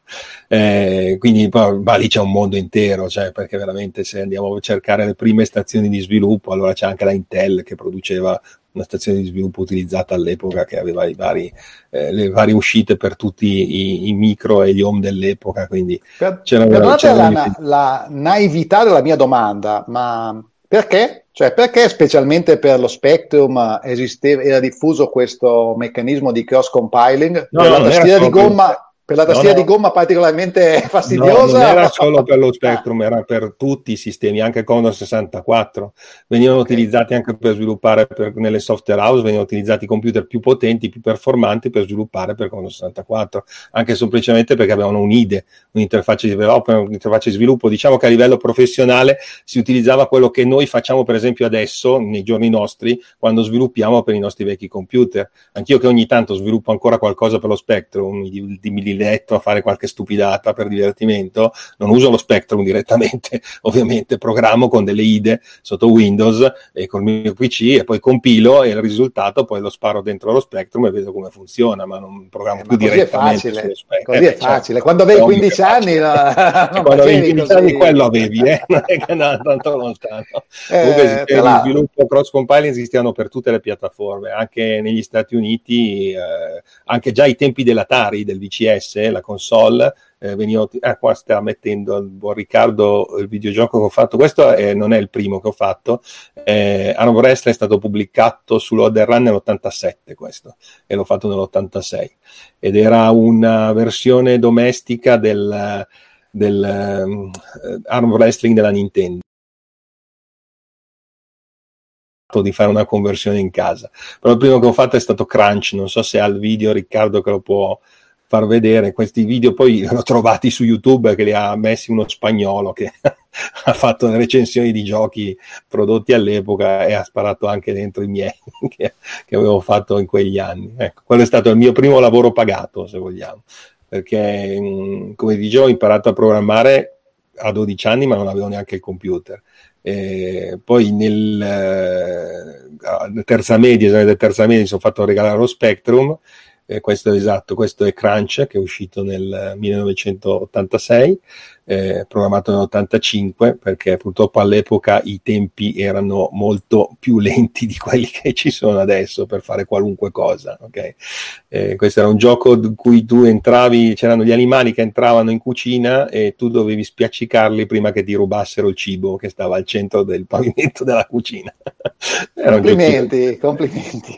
eh, quindi ma lì c'è un mondo intero, cioè, perché veramente se andiamo a cercare le prime stazioni di sviluppo, allora c'è anche la Intel che produceva una stazione di sviluppo utilizzata all'epoca che aveva vari, eh, le varie uscite per tutti i, i, micro e gli home dell'epoca. Quindi per, c'era, perdonate c'era la, la naività della mia domanda, ma perché? Cioè, perché specialmente per lo Spectrum esisteva, era diffuso questo meccanismo di cross compiling? No, la tastiera di gomma per la tastiera no, no. di gomma particolarmente fastidiosa. No, non era solo per lo Spectrum, era per tutti i sistemi, anche Commodore 64. Venivano okay. utilizzati anche per sviluppare per, nelle software house, venivano utilizzati computer più potenti, più performanti per sviluppare per Commodore 64, anche semplicemente perché avevano un'IDE, un'interfaccia di development, un'interfaccia di sviluppo. Diciamo che a livello professionale si utilizzava quello che noi facciamo per esempio adesso, nei giorni nostri, quando sviluppiamo per i nostri vecchi computer. Anch'io che ogni tanto sviluppo ancora qualcosa per lo Spectrum, di, di letto a fare qualche stupidata per divertimento, non uso lo Spectrum direttamente, ovviamente programmo con delle IDE sotto Windows e col mio PC e poi compilo e il risultato poi lo sparo dentro lo Spectrum e vedo come funziona, ma non programmo eh, più direttamente è facile, Così è eh, certo. facile. Quando avevi 15 anni, no, quando avevi 15 anni quello avevi, eh? non è che no, tanto lontano. Eh, Comunque il sviluppo cross compiling esistevano per tutte le piattaforme, anche negli Stati Uniti, eh, anche già ai tempi dell'Atari, del VCS PS, la console, eh, veniva, ah, qua sta mettendo il buon Riccardo il videogioco che ho fatto, questo è, non è il primo che ho fatto, eh, Arm Wrestling è stato pubblicato su Loader Run nell'87 questo, e l'ho fatto nell'86, ed era una versione domestica del, del um, Arm Wrestling della Nintendo. Di fare una conversione in casa. Però il primo che ho fatto è stato Crunch, non so se ha il video Riccardo che lo può far vedere questi video, poi li ho trovati su YouTube che li ha messi uno spagnolo che ha fatto le recensioni di giochi prodotti all'epoca e ha sparato anche dentro i miei che, che avevo fatto in quegli anni. Ecco, quello è stato il mio primo lavoro pagato, se vogliamo, perché mm, come dicevo ho imparato a programmare a 12 anni ma non avevo neanche il computer. E poi nel, eh, terza media, esame terza media mi sono fatto regalare lo Spectrum eh, questo è esatto, questo è Crunch che è uscito nel 1986, eh, programmato nell'85 perché purtroppo all'epoca i tempi erano molto più lenti di quelli che ci sono adesso per fare qualunque cosa. Okay? Eh, questo era un gioco in cui tu entravi, c'erano gli animali che entravano in cucina e tu dovevi spiaccicarli prima che ti rubassero il cibo che stava al centro del pavimento della cucina. complimenti, complimenti.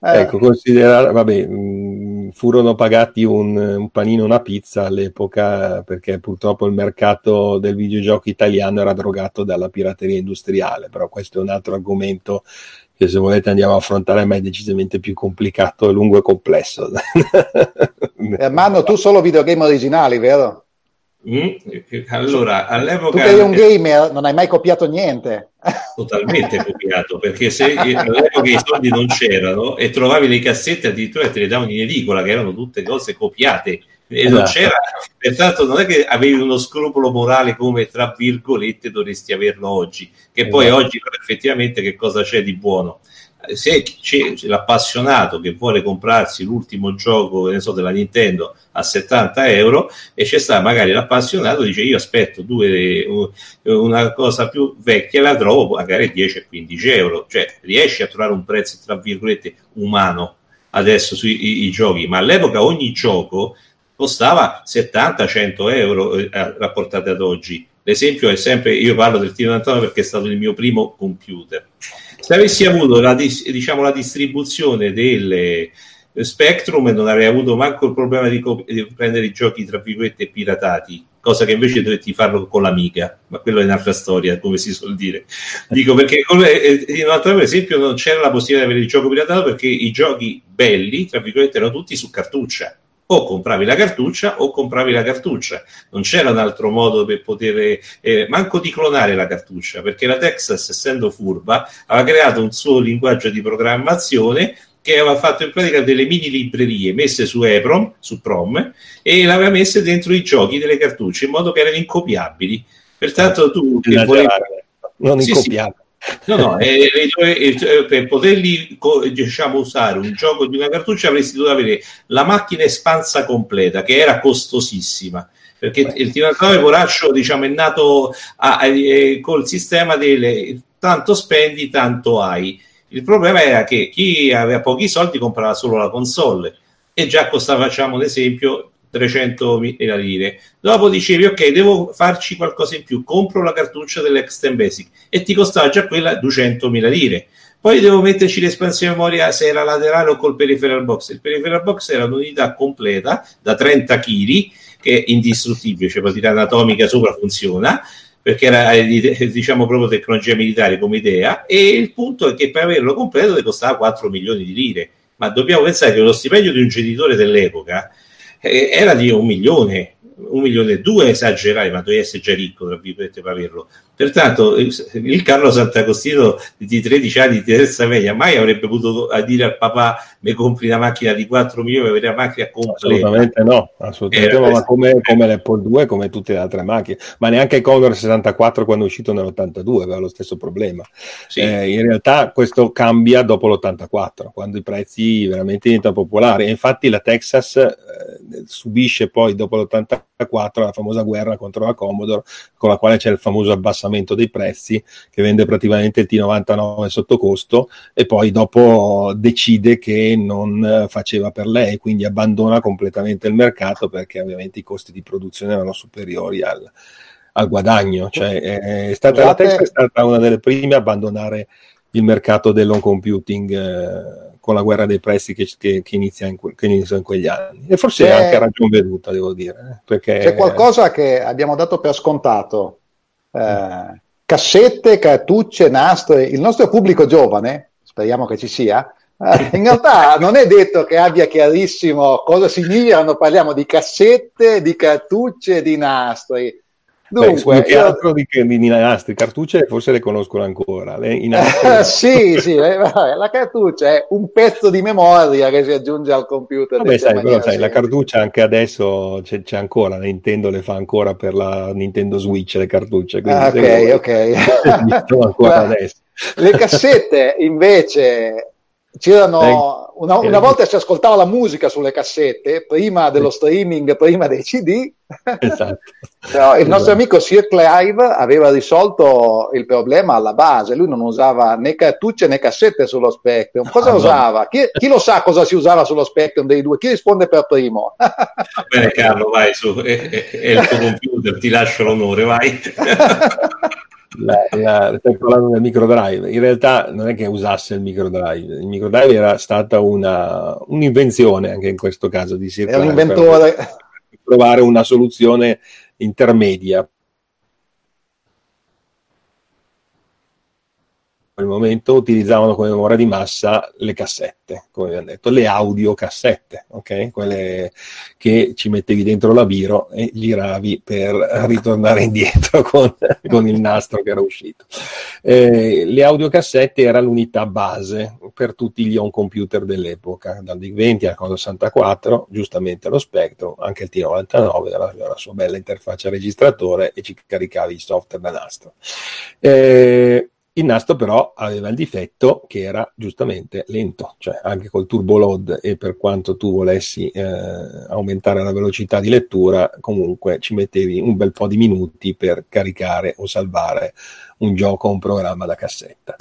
Ecco, considerare, vabbè, mh, furono pagati un, un panino, una pizza all'epoca perché purtroppo il mercato del videogioco italiano era drogato dalla pirateria industriale, però questo è un altro argomento che se volete andiamo a affrontare, ma è decisamente più complicato, lungo e complesso. Ermanno, tu solo videogame originali, vero? Mm? Allora, all'epoca... Tu eri un gamer, non hai mai copiato niente. Totalmente copiato, perché se all'epoca i soldi non c'erano e trovavi le cassette addirittura te le davano in edicola, che erano tutte cose copiate. E non esatto. c'era, pertanto non è che avevi uno scrupolo morale come tra virgolette dovresti averlo oggi, che poi esatto. oggi effettivamente che cosa c'è di buono? Se c'è l'appassionato che vuole comprarsi l'ultimo gioco ne so, della Nintendo a 70 euro e c'è sta magari l'appassionato dice io aspetto due, una cosa più vecchia la trovo magari 10-15 euro. Cioè riesci a trovare un prezzo tra virgolette umano adesso sui i, giochi? Ma all'epoca ogni gioco costava 70-100 euro eh, rapportate ad oggi. L'esempio è sempre io parlo del T99 perché è stato il mio primo computer se avessi avuto la, diciamo, la distribuzione del Spectrum non avrei avuto manco il problema di, cop- di, prendere i giochi tra virgolette piratati cosa che invece dovetti farlo con l'amica ma quello è un'altra storia come si suol dire. Dico perché eh, in un altro esempio non c'era la possibilità di avere il gioco piratato perché i giochi belli tra virgolette erano tutti su cartuccia o compravi la cartuccia o compravi la cartuccia. Non c'era un altro modo per poter, eh, manco di clonare la cartuccia, perché la Texas, essendo furba, aveva creato un suo linguaggio di programmazione che aveva fatto in pratica delle mini librerie messe su EPROM, su PROM, e l'aveva messe dentro i giochi delle cartucce in modo che erano incopiabili. Pertanto tu che volevi... Non sì, incopiabili. Sì, No, no, eh, eh, per poterli diciamo, usare un gioco di una cartuccia avresti dovuto avere la macchina espansa completa, che era costosissima. Perché il tiratore poraccio diciamo, è nato a, a, a, col sistema del tanto spendi, tanto hai. Il problema era che chi aveva pochi soldi comprava solo la console. E già costava, facciamo un esempio, 300.000 lire. Dopo dicevi, ok, devo farci qualcosa in più, compro la cartuccia dell'Extend Basic e ti costava già quella 200.000 lire. Poi devo metterci l'espansione memoria se era laterale o col peripheral box. Il peripheral box era un'unità completa da 30 kg che è indistruttibile, cioè partita anatomica sopra funziona perché era eh, diciamo proprio tecnologia militare come idea e il punto è che per averlo completo ti costava 4 milioni di lire ma dobbiamo pensare che lo stipendio di un genitore dell'epoca eh, era di un milione, un milione e due esagerare, ma dovevi essere già ricco tra virgolette per averlo. Pertanto il Carlo Sant'Agostino di 13 anni di terza media mai avrebbe potuto dire al papà mi compri una macchina di 4 milioni per avere la macchina completa. Assolutamente no, assolutamente no, ma come, come l'Apple 2, come tutte le altre macchine, ma neanche il Commodore 64 quando è uscito nell'82 aveva lo stesso problema. Sì. Eh, in realtà questo cambia dopo l'84, quando i prezzi veramente diventano popolari. E infatti la Texas eh, subisce poi dopo l'84 la famosa guerra contro la Commodore, con la quale c'è il famoso abbassamento abbassamento dei prezzi, che vende praticamente il T99 sotto costo e poi dopo decide che non faceva per lei, quindi abbandona completamente il mercato perché ovviamente i costi di produzione erano superiori al, al guadagno. Cioè, è stata, la Tesla è stata una delle prime a abbandonare il mercato dell'on computing eh, con la guerra dei prezzi che, che, che, inizia in, che, inizia in, quegli anni. E forse è anche ragion veduta, devo dire. Eh, perché... C'è qualcosa che abbiamo dato per scontato eh, cassette, cartucce, nastri. Il nostro pubblico giovane, speriamo che ci sia, eh, in realtà non è detto che abbia chiarissimo cosa significano, parliamo di cassette, di cartucce, di nastri. Dunque, Beh, io... altro di, di, nastri, cartucce forse le conoscono ancora. Le, nastri... sì, sì, la cartuccia è un pezzo di memoria che si aggiunge al computer. Vabbè, sai, però, sai, la cartuccia anche adesso c'è, c'è, ancora, Nintendo le fa ancora per la Nintendo Switch le cartucce. Ah, ok, ok. ancora adesso. Le cassette invece c'erano una, una, volta si ascoltava la musica sulle cassette, prima dello streaming, prima dei CD. Esatto. Però il nostro esatto. amico Sir Clive aveva risolto il problema alla base, lui non usava né cartucce né cassette sullo Spectrum. Cosa ah, usava? No. Chi, chi, lo sa cosa si usava sullo Spectrum dei due? Chi risponde per primo? Bene Carlo, vai su, è, è, è il tuo computer, ti lascio l'onore, vai. la, stai parlando del microdrive. In realtà non è che usasse il microdrive, il microdrive era stata una, un'invenzione anche in questo caso di Sir È un inventore. Per trovare una soluzione intermedia quel momento utilizzavano come memoria di massa le cassette, come abbiamo detto, le audiocassette, ok? Quelle che ci mettevi dentro la biro e giravi per ritornare indietro con, con il nastro che era uscito. Eh, le audiocassette era l'unità base per tutti gli home computer dell'epoca, dal DIC-20 al Commodore 64, giustamente lo Spectrum, anche il T99 aveva la sua bella interfaccia registratore e ci caricavi il software da nastro. Eh, il nastro però aveva il difetto che era giustamente lento, cioè anche col turbo load e per quanto tu volessi eh, aumentare la velocità di lettura, comunque ci mettevi un bel po' di minuti per caricare o salvare un gioco o un programma da cassetta.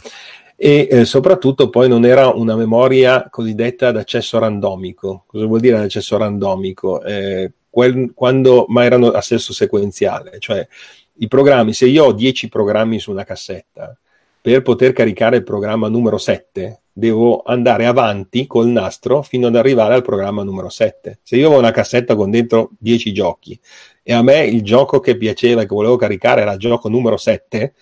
E eh, soprattutto poi non era una memoria cosiddetta ad accesso randomico. Cosa vuol dire accesso randomico? Eh, quel, quando, ma erano a sesso sequenziale, cioè i programmi, se io ho 10 programmi su una cassetta, per poter caricare il programma numero 7 devo andare avanti col nastro fino ad arrivare al programma numero 7. Se io ho una cassetta con dentro 10 giochi e a me il gioco che piaceva e che volevo caricare era il gioco numero 7,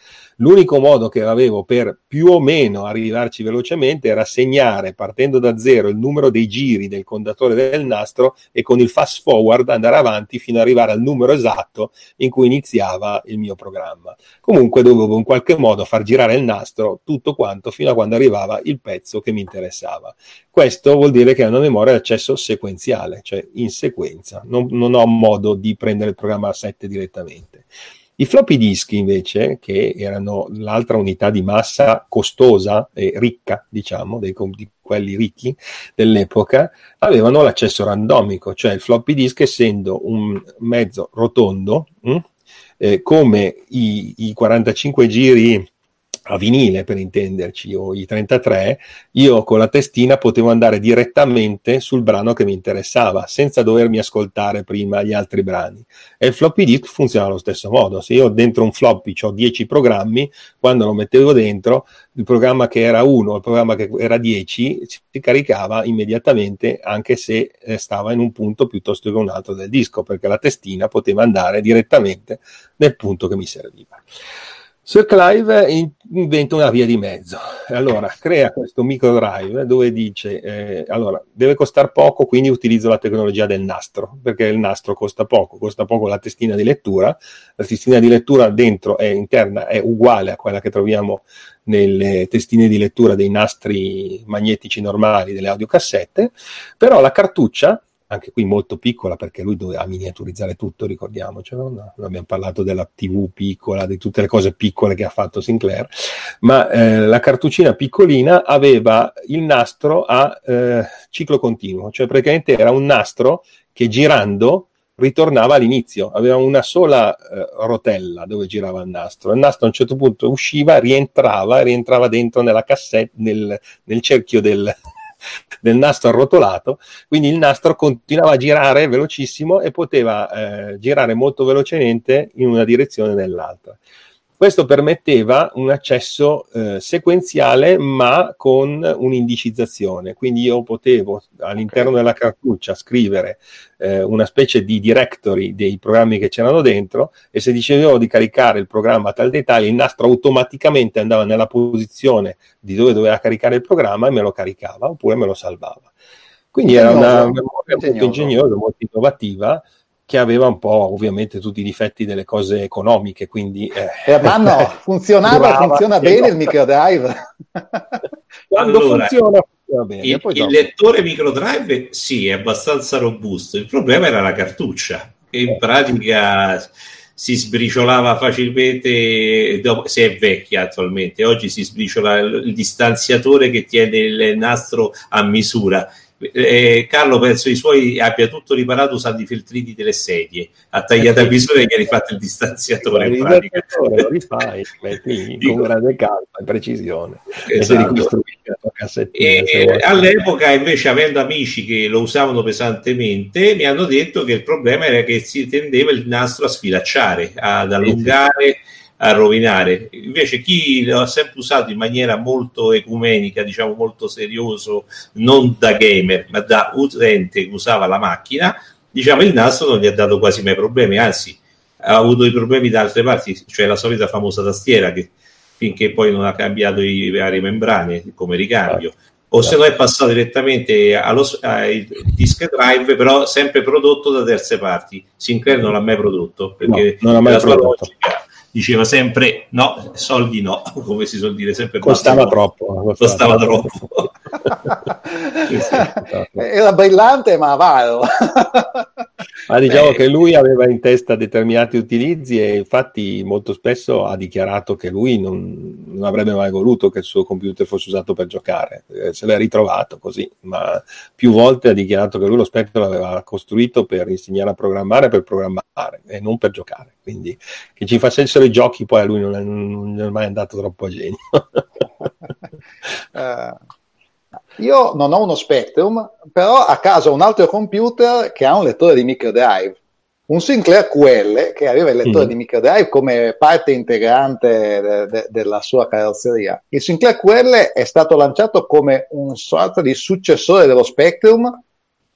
L'unico modo che avevo per più o meno arrivarci velocemente era segnare partendo da zero il numero dei giri del contatore del nastro e con il fast forward andare avanti fino ad arrivare al numero esatto in cui iniziava il mio programma. Comunque dovevo in qualche modo far girare il nastro tutto quanto fino a quando arrivava il pezzo che mi interessava. Questo vuol dire che è una memoria di accesso sequenziale, cioè in sequenza. Non, non ho modo di prendere il programma a 7 direttamente. I floppy disk invece, che erano l'altra unità di massa costosa e ricca, diciamo, dei, di quelli ricchi dell'epoca, avevano l'accesso randomico, cioè il floppy disk essendo un mezzo rotondo, mh, hm, eh, come i, i 45 giri a vinile per intenderci, o i 33, io con la testina potevo andare direttamente sul brano che mi interessava, senza dovermi ascoltare prima gli altri brani. E il floppy disk funziona allo stesso modo. Se io dentro un floppy ho 10 programmi, quando lo mettevo dentro, il programma che era 1 il programma che era 10 si caricava immediatamente, anche se eh, stava in un punto piuttosto che un altro del disco, perché la testina poteva andare direttamente nel punto che mi serviva. Sir Clive inventa una via di mezzo. Allora, crea questo micro drive dove dice, eh, allora, deve costare poco, quindi utilizzo la tecnologia del nastro, perché il nastro costa poco, costa poco la testina di lettura, la testina di lettura dentro è interna, è uguale a quella che troviamo nelle testine di lettura dei nastri magnetici normali delle audiocassette, però la cartuccia anche qui molto piccola perché lui doveva miniaturizzare tutto, ricordiamoci, no? abbiamo parlato della TV piccola, di tutte le cose piccole che ha fatto Sinclair, ma eh, la cartuccina piccolina aveva il nastro a eh, ciclo continuo, cioè praticamente era un nastro che girando ritornava all'inizio, aveva una sola eh, rotella dove girava il nastro, il nastro a un certo punto usciva, rientrava, rientrava dentro nella cassetta, nel, nel cerchio del, del nastro arrotolato, quindi il nastro continuava a girare velocissimo e poteva eh, girare molto velocemente in una direzione o nell'altra. Questo permetteva un accesso eh, sequenziale ma con un'indicizzazione, quindi io potevo all'interno della cartuccia scrivere eh, una specie di directory dei programmi che c'erano dentro e se dicevo di caricare il programma a tal dettaglio, il nastro automaticamente andava nella posizione di dove doveva caricare il programma e me lo caricava oppure me lo salvava. Quindi era una memoria molto ingegnosa, molto innovativa che aveva un po' ovviamente tutti i difetti delle cose economiche, quindi... Eh, eh, ma no, funzionava, funziona bene il microdrive. Quando allora, funziona, funziona bene. Il, il lettore microdrive sì, è abbastanza robusto, il problema era la cartuccia, che in pratica si sbriciolava facilmente se è vecchia attualmente oggi si sbriciola il, il distanziatore che tiene il nastro a misura eh, Carlo penso i suoi abbia tutto riparato usando i filtrini delle sedie. Ha tagliato a misura e gli ha rifatto il distanziatore in pratica. lo rifai metti con grande calma e precisione. Esatto. e, e all'epoca invece avendo amici che lo usavano pesantemente mi hanno detto che il problema era che si tendeva il nastro a sfilacciare ad allungare a rovinare. Invece chi lo ha sempre usato in maniera molto ecumenica, diciamo molto serioso, non da gamer, ma da utente che usava la macchina, diciamo il nastro non gli ha dato quasi mai problemi, anzi ha avuto i problemi da altre parti, cioè la solita famosa tastiera che finché poi non ha cambiato i vari membrane come ricambio. O se no è passato direttamente allo, ai disk drive, però sempre prodotto da terze parti. Sinclair non l'ha mai prodotto perché no, non ha mai prodotto. Logica, diceva sempre no, soldi no, come si suol dire sempre. Costava troppo. Costava, costava troppo. Era brillante ma avaro. ma diciamo Beh. che lui aveva in testa determinati utilizzi e infatti molto spesso ha dichiarato che lui non, non avrebbe mai voluto che il suo computer fosse usato per giocare, eh, se l'è ritrovato così, ma più volte ha dichiarato che lui lo Spectrum l'aveva costruito per insegnare a programmare, per programmare e non per giocare, quindi che ci facessero i giochi poi a lui non è, non è mai andato troppo a genio. uh, io non ho uno Spectrum, però a casa ho un altro computer che ha un lettore di microdrive. Un Sinclair QL che aveva il lettore mm. di microdrive come parte integrante de- de- della sua carrozzeria. Il Sinclair QL è stato lanciato come un sorta di successore dello Spectrum,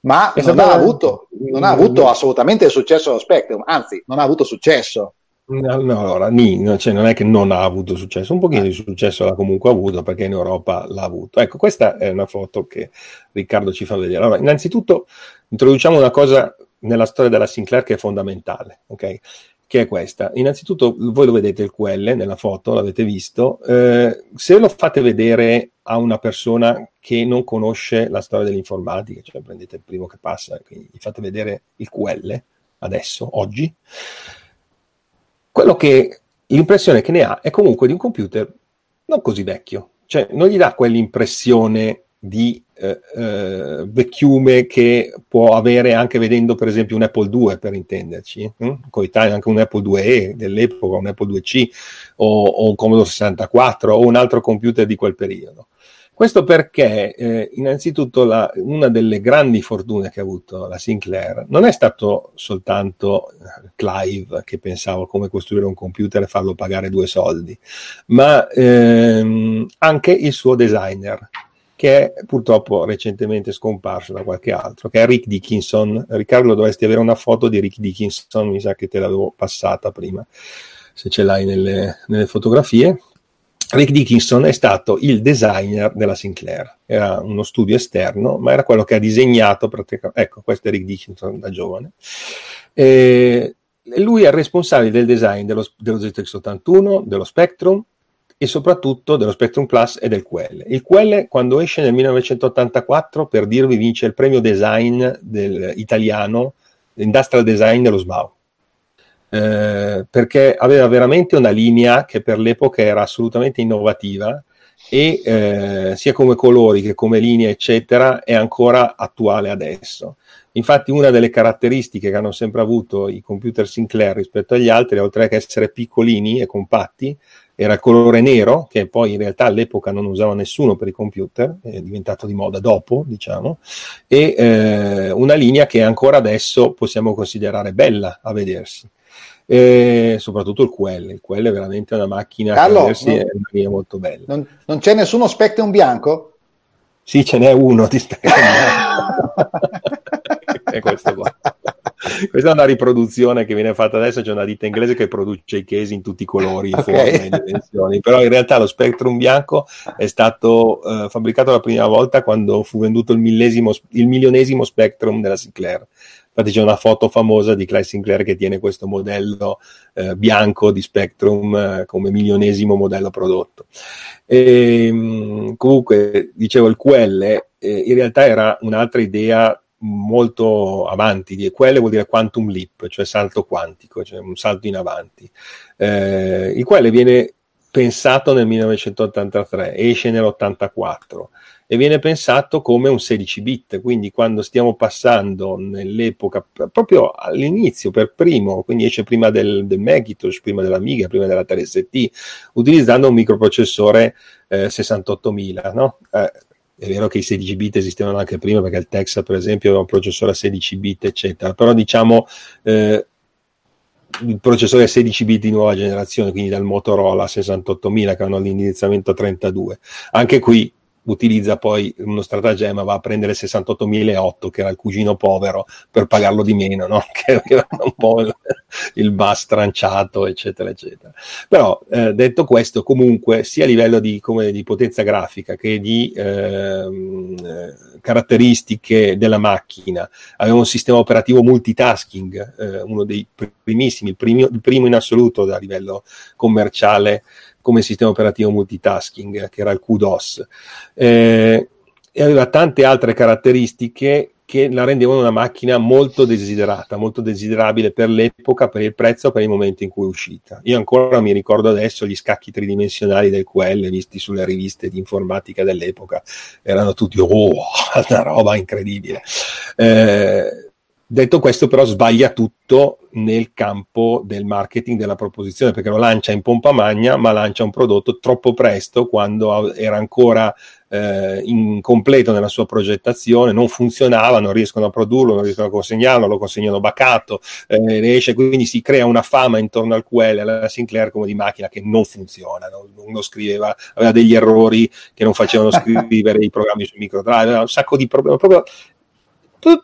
ma non ha, avuto, non ha avuto assolutamente il successo dello Spectrum, anzi, non ha avuto successo. No, no, allora, ni, cioè, non è che non ha avuto successo, un pochino di successo l'ha comunque avuto perché in Europa l'ha avuto. Ecco, questa è una foto che Riccardo ci fa vedere. Allora, innanzitutto introduciamo una cosa nella storia della Sinclair che è fondamentale, ok? Che è questa. Innanzitutto, voi lo vedete il QL nella foto, l'avete visto. Eh, se lo fate vedere a una persona che non conosce la storia dell'informatica, cioè prendete il primo che passa, quindi gli fate vedere il QL adesso, oggi quello che l'impressione che ne ha è comunque di un computer non così vecchio, cioè non gli dà quell'impressione di eh, eh, vecchiume che può avere anche vedendo per esempio un Apple II per intenderci, hm? coetaneo anche un Apple IIe dell'epoca, un Apple IIc o, o un Commodore 64 o un altro computer di quel periodo. Questo perché, eh, innanzitutto, la, una delle grandi fortune che ha avuto la Sinclair non è stato soltanto eh, Clive che pensava come costruire un computer e farlo pagare due soldi, ma ehm, anche il suo designer, che è purtroppo recentemente scomparso da qualche altro, che è Rick Dickinson. Riccardo, dovresti avere una foto di Rick Dickinson, mi sa che te l'avevo passata prima, se ce l'hai nelle, nelle fotografie Rick Dickinson è stato il designer della Sinclair, era uno studio esterno, ma era quello che ha disegnato, ecco, questo è Rick Dickinson da giovane. E lui è il responsabile del design dello, dello ZX81, dello Spectrum e soprattutto dello Spectrum Plus e del QL. Il QL, quando esce nel 1984, per dirvi, vince il premio design del, italiano, Industrial Design dello SMAU eh, perché aveva veramente una linea che per l'epoca era assolutamente innovativa e eh, sia come colori che come linea eccetera è ancora attuale adesso. Infatti una delle caratteristiche che hanno sempre avuto i computer Sinclair rispetto agli altri, oltre che essere piccolini e compatti, era il colore nero, che poi in realtà all'epoca non usava nessuno per i computer, è diventato di moda dopo, diciamo, e eh, una linea che ancora adesso possiamo considerare bella a vedersi e soprattutto il QL. Il QL è veramente una macchina Carlo, che non, è una linea molto bella. Non, non, c'è nessuno Spectrum bianco? Sì, ce n'è uno di Spectrum è questo qua. Questa è una riproduzione che viene fatta adesso, c'è una ditta inglese che produce i case in tutti i colori, okay. forme dimensioni, però in realtà lo Spectrum bianco è stato uh, fabbricato la prima volta quando fu venduto il, il milionesimo Spectrum della Sinclair Infatti c'è una foto famosa di Clyde Sinclair che tiene questo modello eh, bianco di Spectrum eh, come milionesimo modello prodotto. E, ehm, comunque, dicevo, il QL eh, in realtà era un'altra idea molto avanti, di quelle vuol dire quantum leap, cioè salto quantico, cioè un salto in avanti. Eh, il quale viene pensato nel 1983, esce nell'84 e viene pensato come un 16 bit, quindi quando stiamo passando nell'epoca, proprio all'inizio, per primo, quindi esce prima del, del Macintosh, prima dell'Amiga, prima della 3ST, utilizzando un microprocessore eh, 68000, no? Eh, è vero che i 16 bit esistevano anche prima perché il Texas per esempio aveva un processore a 16 bit eccetera. Però diciamo eh, il processore a 16 bit di nuova generazione quindi dal Motorola 68000 che hanno l'indirizzamento 32 anche qui utilizza poi uno stratagemma, va a prendere 68.008 che era il cugino povero per pagarlo di meno, no? che aveva un po' il, il bus tranciato, eccetera, eccetera. Però eh, detto questo, comunque, sia a livello di, come, di potenza grafica che di ehm, eh, caratteristiche della macchina, aveva un sistema operativo multitasking, eh, uno dei primissimi, il, primo, il primo in assoluto a livello commerciale come sistema operativo multitasking, che era il QDOS, eh, e aveva tante altre caratteristiche che la rendevano una macchina molto desiderata, molto desiderabile per l'epoca, per il prezzo, per il momento in cui è uscita. Io ancora mi ricordo adesso gli scacchi tridimensionali del QL visti sulle riviste di informatica dell'epoca, erano tutti, oh, una roba incredibile. Eh, Detto questo, però, sbaglia tutto nel campo del marketing della proposizione, perché lo lancia in pompa magna, ma lancia un prodotto troppo presto, quando era ancora eh, incompleto nella sua progettazione, non funzionava, non riescono a produrlo, non riescono a consegnarlo, lo consegnano bacato, eh, riesce, quindi si crea una fama intorno al QL, alla Sinclair, come di macchina che non funziona. No? Uno scriveva, aveva degli errori che non facevano scrivere i programmi su microdrive, aveva un sacco di problemi, proprio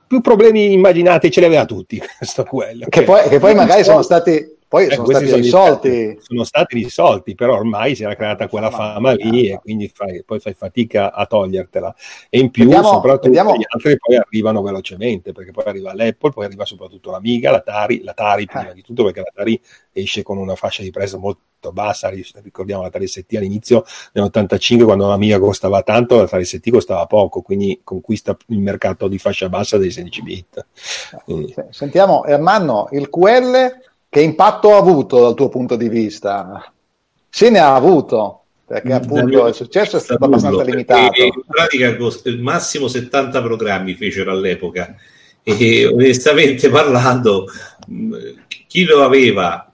più problemi immaginati ce li aveva tutti questo quello. Che, poi, che poi magari sono stati poi eh, sono stati sono risolti. Sono stati risolti, però ormai si era creata quella fama lì e quindi fai, poi fai fatica a togliertela. E in più, vediamo, soprattutto vediamo. gli altri poi arrivano velocemente, perché poi arriva l'Apple, poi arriva soprattutto l'Amiga, l'Atari, l'Atari prima eh. di tutto, perché l'Atari esce con una fascia di prezzo molto bassa, ricordiamo l'Atari ST all'inizio nell'85 quando l'Amiga costava tanto, l'Atari ST costava poco, quindi conquista il mercato di fascia bassa dei 16 bit. Quindi. Sentiamo Ermanno, il QL che impatto ha avuto dal tuo punto di vista? Se ne ha avuto, perché appunto il successo è stato abbastanza limitato. In pratica il massimo 70 programmi fecero all'epoca e onestamente parlando chi lo aveva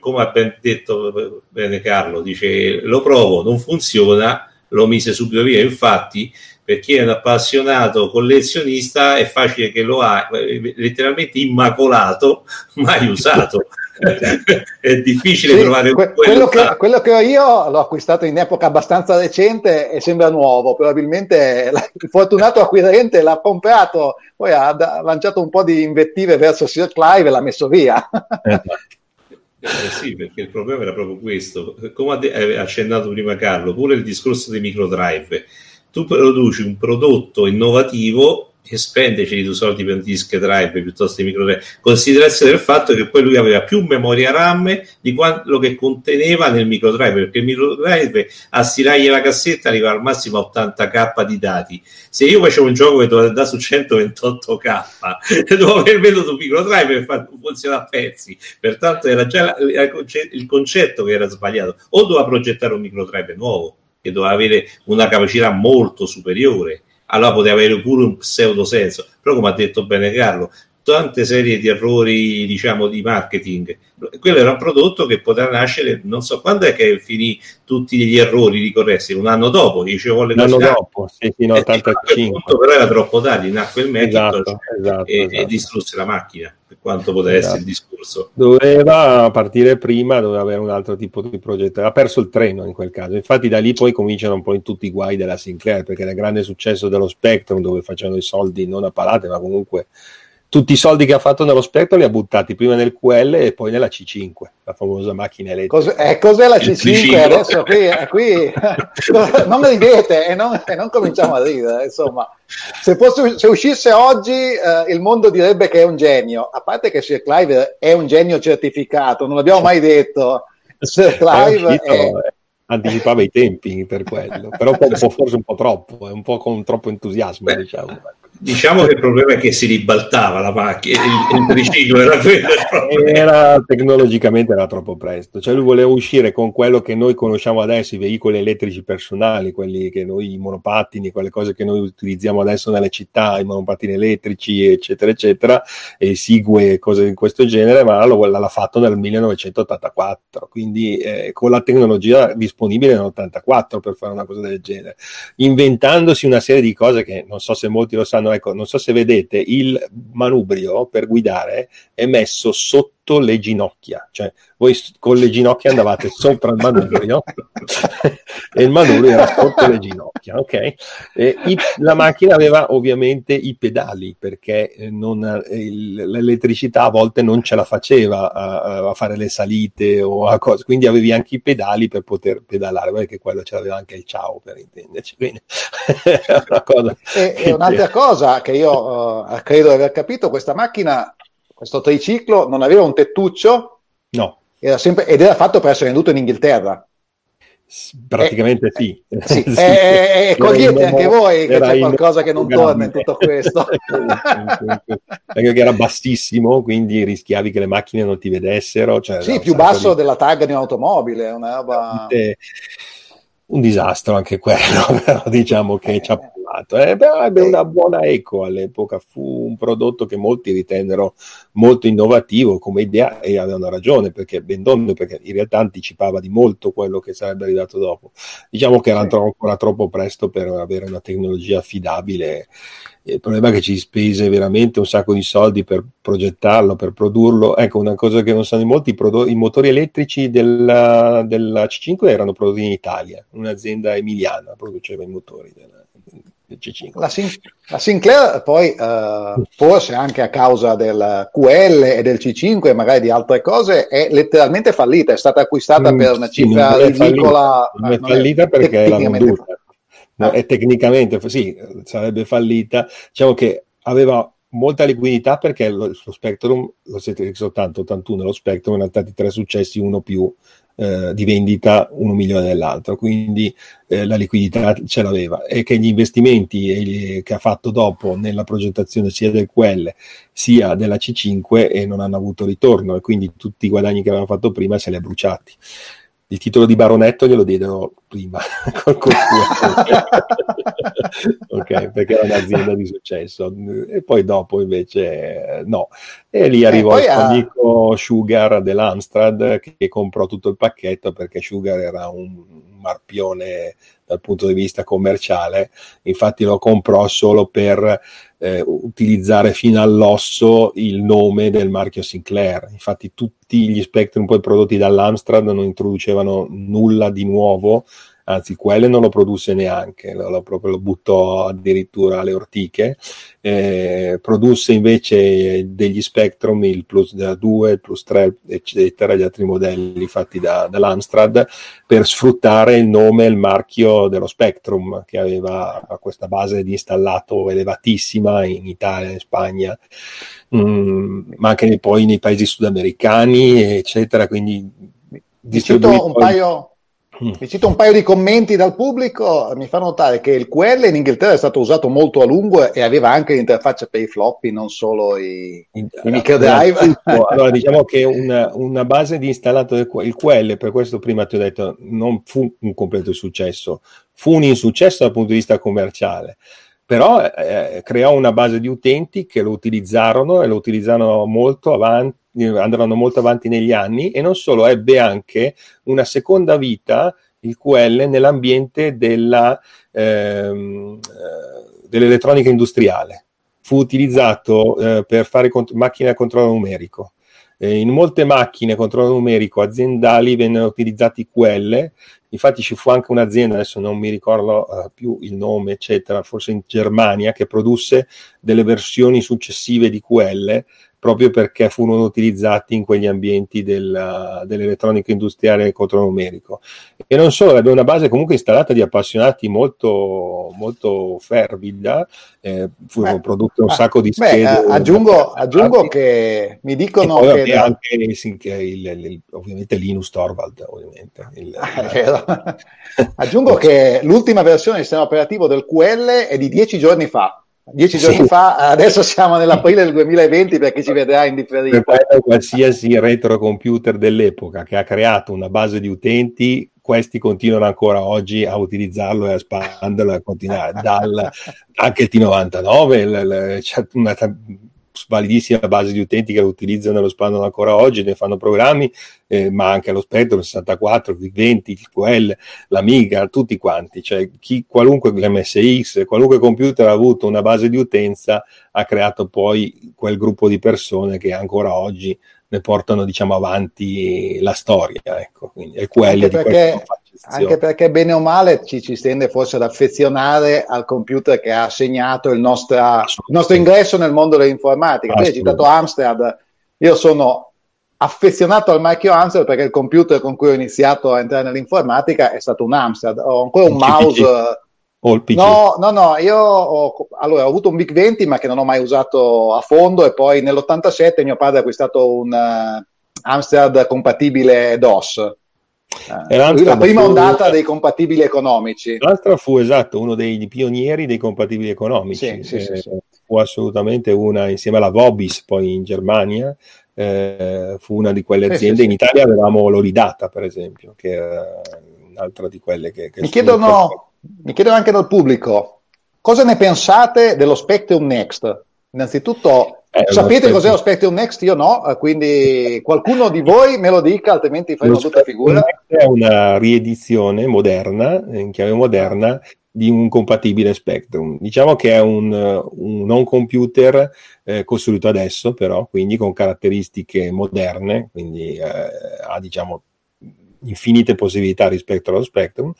come ha ben detto bene Carlo dice lo provo non funziona lo mise subito via infatti per chi è un appassionato collezionista è facile che lo ha eh, letteralmente immacolato, mai usato. è difficile sì, trovare que- quello, che, quello che ho io l'ho acquistato in epoca abbastanza recente e sembra nuovo. Probabilmente il fortunato acquirente l'ha comprato, poi ha, ha lanciato un po' di invettive verso Sir Clive e l'ha messo via. Eh sì, perché il problema era proprio questo. Come ha accennato prima Carlo, pure il discorso dei microdrive tu produci un prodotto innovativo e spendeci due soldi per disk drive piuttosto che micro drive, considerazione del fatto che poi lui aveva più memoria RAM di quello che conteneva nel micro drive, perché il micro drive a stirargli la cassetta arriva al massimo a 80k di dati. Se io facevo un gioco che doveva andare su 128k, dovevo aver venuto un micro drive per funzionare a pezzi. Pertanto era già il concetto che era sbagliato. O doveva progettare un micro drive nuovo che doveva avere una capacità molto superiore, allora poteva avere pure un pseudo senso. Però, come ha detto bene Carlo, tante serie di errori, diciamo, di marketing. Quello era un prodotto che poteva nascere, non so quando è che finì tutti gli errori di corressi, un anno dopo, dicevo le cose. Un anno dopo, sì, fino a 85. Punto, però era troppo tardi, nacque il Macintosh esatto, esatto, e, esatto. e, distrusse la macchina, per quanto poteva esatto. essere il discorso. Doveva partire prima, doveva avere un altro tipo di progetto, ha perso il treno in quel caso. Infatti da lì poi cominciano un po' in tutti i guai della Sinclair, perché era il grande successo dello Spectrum, dove facevano i soldi non a palate, ma comunque tutti i soldi che ha fatto nello Spectrum li ha buttati prima nel QL e poi nella C5, la famosa macchina elettrica. Cos- eh, cos'è la C5? C5? Adesso qui, eh, qui non ridete e non, e non, cominciamo a ridere, insomma. Se, fosse, se uscisse oggi eh, il mondo direbbe che è un genio, a parte che Sir Clive è un genio certificato, non l'abbiamo mai detto. Sir Clive è, è anticipava i tempi per quello, però forse un po' troppo, è un po' con troppo entusiasmo, Beh, diciamo. Diciamo che il problema è che si ribaltava la macchina, il, il riciclo era quello. Era tecnologicamente era troppo presto, cioè lui voleva uscire con quello che noi conosciamo adesso, i veicoli elettrici personali, quelli che noi, i monopattini, quelle cose che noi utilizziamo adesso nelle città, i monopattini elettrici, eccetera, eccetera, e Sigue, cose di questo genere, ma l'ha fatto nel 1984, quindi eh, con la tecnologia disponibile nell'84 per fare una cosa del genere, inventandosi una serie di cose che non so se molti lo sanno, ecco, non so se vedete, il manubrio per guidare è messo sotto sotto le ginocchia, cioè voi con le ginocchia andavate sopra il manubrio e il manubrio era sotto le ginocchia, ok? I, la macchina aveva ovviamente i pedali perché eh, non, il, l'elettricità a volte non ce la faceva a, a, fare le salite o a cose, quindi avevi anche i pedali per poter pedalare, perché quello ce l'aveva anche il ciao per intenderci. Quindi, una cosa e, e un'altra cosa che io uh, credo di aver capito, questa macchina questo triciclo non aveva un tettuccio no. era sempre, ed era fatto per essere venduto in Inghilterra. praticamente eh, sì. sì. sì. Eh, eh, cogliete anche voi che c'è qualcosa che non torna in tutto questo. Perché era bassissimo, quindi rischiavi che le macchine non ti vedessero. Cioè, sì, più basso di... della tag di un'automobile, una roba... Un disastro anche quello, però diciamo che ci ha fatto. Eh, beh, ebbe una buona eco all'epoca, fu un prodotto che molti ritennero molto innovativo come idea e avevano ragione perché Bendon perché in realtà anticipava di molto quello che sarebbe arrivato dopo. Diciamo che era sì. ancora troppo presto per avere una tecnologia affidabile. Il problema è che ci spese veramente un sacco di soldi per progettarlo, per produrlo. Ecco, una cosa che non sanno in molti, i, prodotti, i motori elettrici della, della, C5 erano prodotti in Italia, un'azienda emiliana produceva i motori della, C5. La, Sin- la Sinclair poi uh, forse anche a causa del QL e del C5 e magari di altre cose è letteralmente fallita, è stata acquistata mm, per una cifra sì, ridicola. Non è fallita, non è perché era venduta. No, è tecnicamente sì, sarebbe fallita. Diciamo che aveva molta liquidità perché lo, lo Spectrum, lo siete soltanto 81, lo Spectrum erano stati tre successi, uno più eh, di vendita uno milione dell'altro, quindi eh, la liquidità ce l'aveva. E che gli investimenti eh, che ha fatto dopo nella progettazione sia del QL sia della C5 e non hanno avuto ritorno. E quindi tutti i guadagni che aveva fatto prima se li ha bruciati il titolo di baronetto glielo diedero prima col ok perché era un'azienda di successo. E poi dopo invece no. E lì arrivò il suo ha... amico Sugar dell'Amstrad che comprò tutto il pacchetto perché Sugar era un marpione dal punto di vista commerciale. Infatti lo comprò solo per eh, utilizzare fino all'osso il nome del marchio Sinclair. Infatti tutti gli Spectrum poi prodotti dall'Amstrad non introducevano nulla di nuovo anzi quelle non lo produsse neanche, lo, lo, proprio lo buttò addirittura alle ortiche, eh, produsse invece degli Spectrum, il Plus 2, il Plus 3, eccetera, gli altri modelli fatti da, dall'Amstrad per sfruttare il nome e il marchio dello Spectrum che aveva questa base di installato elevatissima in Italia, in Spagna, mm, ma anche poi nei paesi sudamericani, eccetera, quindi cito un paio Mm. Vi cito un paio di commenti dal pubblico, mi fa notare che il QL in Inghilterra è stato usato molto a lungo e aveva anche l'interfaccia per i floppy, non solo i, i microdrive. Allora, diciamo che una, una, base di installato del il QL, per questo prima ti ho detto, non fu un completo successo, fu un insuccesso dal punto di vista commerciale però eh, creò una base di utenti che lo utilizzarono e lo utilizzarono molto avanti andranno molto avanti negli anni e non solo, ebbe anche una seconda vita, il QL, nell'ambiente della, ehm, eh, dell'elettronica industriale. Fu utilizzato eh, per fare cont- macchine a controllo numerico. Eh, in molte macchine a controllo numerico aziendali vennero utilizzati QL, infatti ci fu anche un'azienda, adesso non mi ricordo uh, più il nome, eccetera, forse in Germania, che produsse delle versioni successive di QL proprio perché furono utilizzati in quegli ambienti della, dell'elettronica industriale controlnumerico. E non solo, aveva una base comunque installata di appassionati molto, molto fervida, eh, furono prodotte un sacco di schede. Beh, aggiungo, aggiungo che mi dicono che... Da... anche il, il, il, ovviamente Linus Torvald, ovviamente. aggiungo che l'ultima versione del sistema operativo del QL è di dieci giorni fa, dieci giorni sì. fa, adesso siamo nell'aprile del 2020 per chi ci vedrà in differita. qualsiasi retrocomputer dell'epoca che ha creato una base di utenti, questi continuano ancora oggi a utilizzarlo e a espanderlo e a continuare. Dal, anche il T99, c'è una validissima base di utenti che lo utilizzano e lo spandono ancora oggi, ne fanno programmi, eh, ma anche lo Spectrum 64, il 20, il QL, l'Amiga, tutti quanti, cioè chi, qualunque MSX, qualunque computer ha avuto una base di utenza ha creato poi quel gruppo di persone che ancora oggi ne portano diciamo avanti la storia, ecco, quindi è quello di perché anche perché bene o male ci, ci tende forse ad affezionare al computer che ha segnato il, nostra, il nostro ingresso nel mondo dell'informatica. Tu hai citato Amstrad, io sono affezionato al marchio Amstrad perché il computer con cui ho iniziato a entrare nell'informatica è stato un Amstrad. Ho ancora un, un mouse. O il PC? No, no, no, io ho, allora, ho avuto un Big 20 ma che non ho mai usato a fondo e poi nell'87 mio padre ha acquistato un uh, Amstrad compatibile DOS eh, la prima ondata dei compatibili economici. L'altra fu esatto uno dei pionieri dei compatibili economici. Sì, sì, eh, sì, fu assolutamente una, insieme alla Vobis, poi in Germania, eh, fu una di quelle aziende. In Italia avevamo l'Oridata, per esempio, che era un'altra di quelle che. che mi, chiedono, mi chiedono anche dal pubblico cosa ne pensate dello Spectrum Next? Innanzitutto, eh, Sapete cos'è lo Spectrum Next? Io no, eh, quindi qualcuno di voi me lo dica, altrimenti fai una brutta figura. È una riedizione moderna, in chiave moderna, di un compatibile Spectrum. Diciamo che è un, un non computer eh, costruito adesso, però, quindi con caratteristiche moderne, quindi eh, ha diciamo infinite possibilità rispetto allo Spectrum.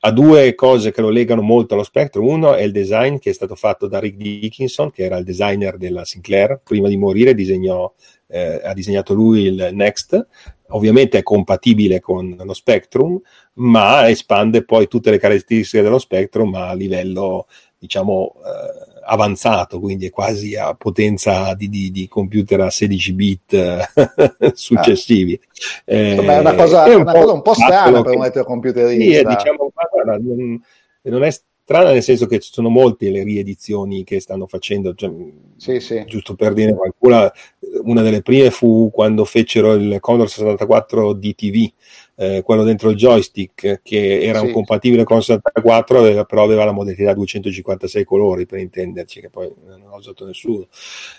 Ha due cose che lo legano molto allo Spectrum. Uno è il design che è stato fatto da Rick Dickinson, che era il designer della Sinclair. Prima di morire disegnò, eh, ha disegnato lui il Next. Ovviamente è compatibile con lo Spectrum, ma espande poi tutte le caratteristiche dello Spectrum a livello, diciamo, eh, avanzato, quindi è quasi a potenza di, di, di computer a 16 bit eh, successivi. Ah. Eh, Insomma, è una cosa, è un, una po cosa un po' strana per un retrocomputerista. Sì, diciamo, guarda, non, non è strana nel senso che ci sono molte le riedizioni che stanno facendo, cioè, sì, sì. giusto per dire qualcuna, una delle prime fu quando fecero il Commodore 64 DTV, eh, quello dentro il joystick che era sì. compatibile con il 64 aveva, però aveva la modalità 256 colori per intenderci che poi non ho usato nessuno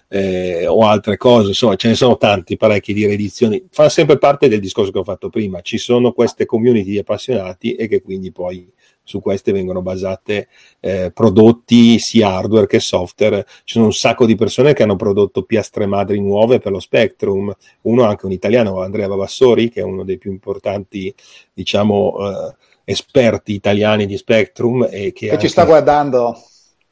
eh, o altre cose insomma ce ne sono tanti parecchi di riedizioni fa sempre parte del discorso che ho fatto prima ci sono queste community di appassionati e che quindi poi su queste vengono basate eh, prodotti sia hardware che software. Ci sono un sacco di persone che hanno prodotto piastre madri nuove per lo Spectrum, uno anche un italiano, Andrea Vavassori, che è uno dei più importanti, diciamo, eh, esperti italiani di Spectrum e che, che anche... ci sta guardando.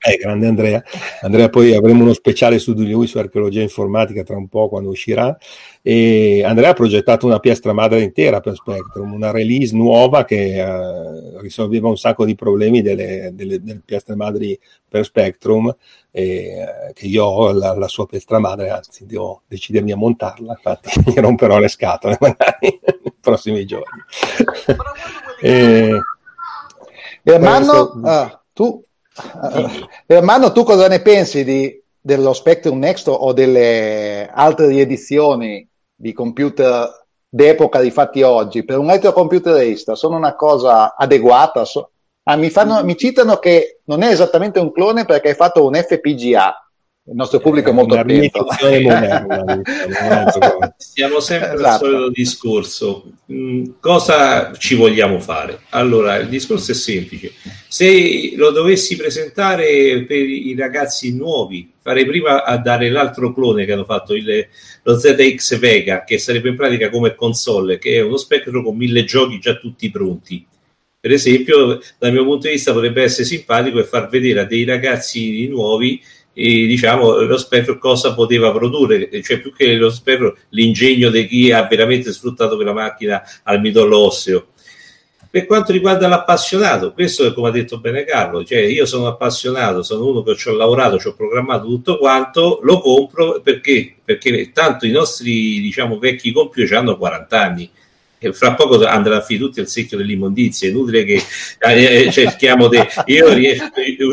Eh, grande Andrea. Andrea, poi avremo uno speciale su di lui, su archeologia informatica, tra un po' quando uscirà. E Andrea ha progettato una piastra madre intera per Spectrum, una release nuova che uh, risolveva un sacco di problemi delle, delle, delle piastre madri per Spectrum, e, uh, che io ho la, la, sua piastra madre, anzi devo decidermi a montarla, infatti mi romperò le scatole magari nei prossimi giorni. e, Ermanno, questo... ah, tu Uh, Ermanno, tu cosa ne pensi di, dello Spectrum Next o delle altre riedizioni di computer d'epoca di fatti oggi? Per un retrocomputerista sono una cosa adeguata? So- ah, mi, fanno, mi citano che non è esattamente un clone perché hai fatto un FPGA il nostro pubblico è molto attento. Moderna, Siamo sempre esatto. al solito discorso. Mm, cosa ci vogliamo fare? Allora, il discorso è semplice. Se lo dovessi presentare per i ragazzi nuovi, farei prima a dare l'altro clone che hanno fatto, il, lo ZX Vega, che sarebbe in pratica come console, che è uno spettro con mille giochi già tutti pronti. Per esempio, dal mio punto di vista potrebbe essere simpatico e far vedere a dei ragazzi nuovi e, diciamo lo spettro cosa poteva produrre, cioè più che lo spettro l'ingegno di chi ha veramente sfruttato quella macchina al midollo osseo. Per quanto riguarda l'appassionato, questo è come ha detto bene Carlo, cioè io sono appassionato, sono uno che ci ho lavorato, ci ho programmato tutto quanto, lo compro perché? Perché tanto i nostri diciamo vecchi computer hanno 40 anni fra poco andrà a finire tutti al secchio dell'immondizia. È inutile che eh, cerchiamo di. Io riesco,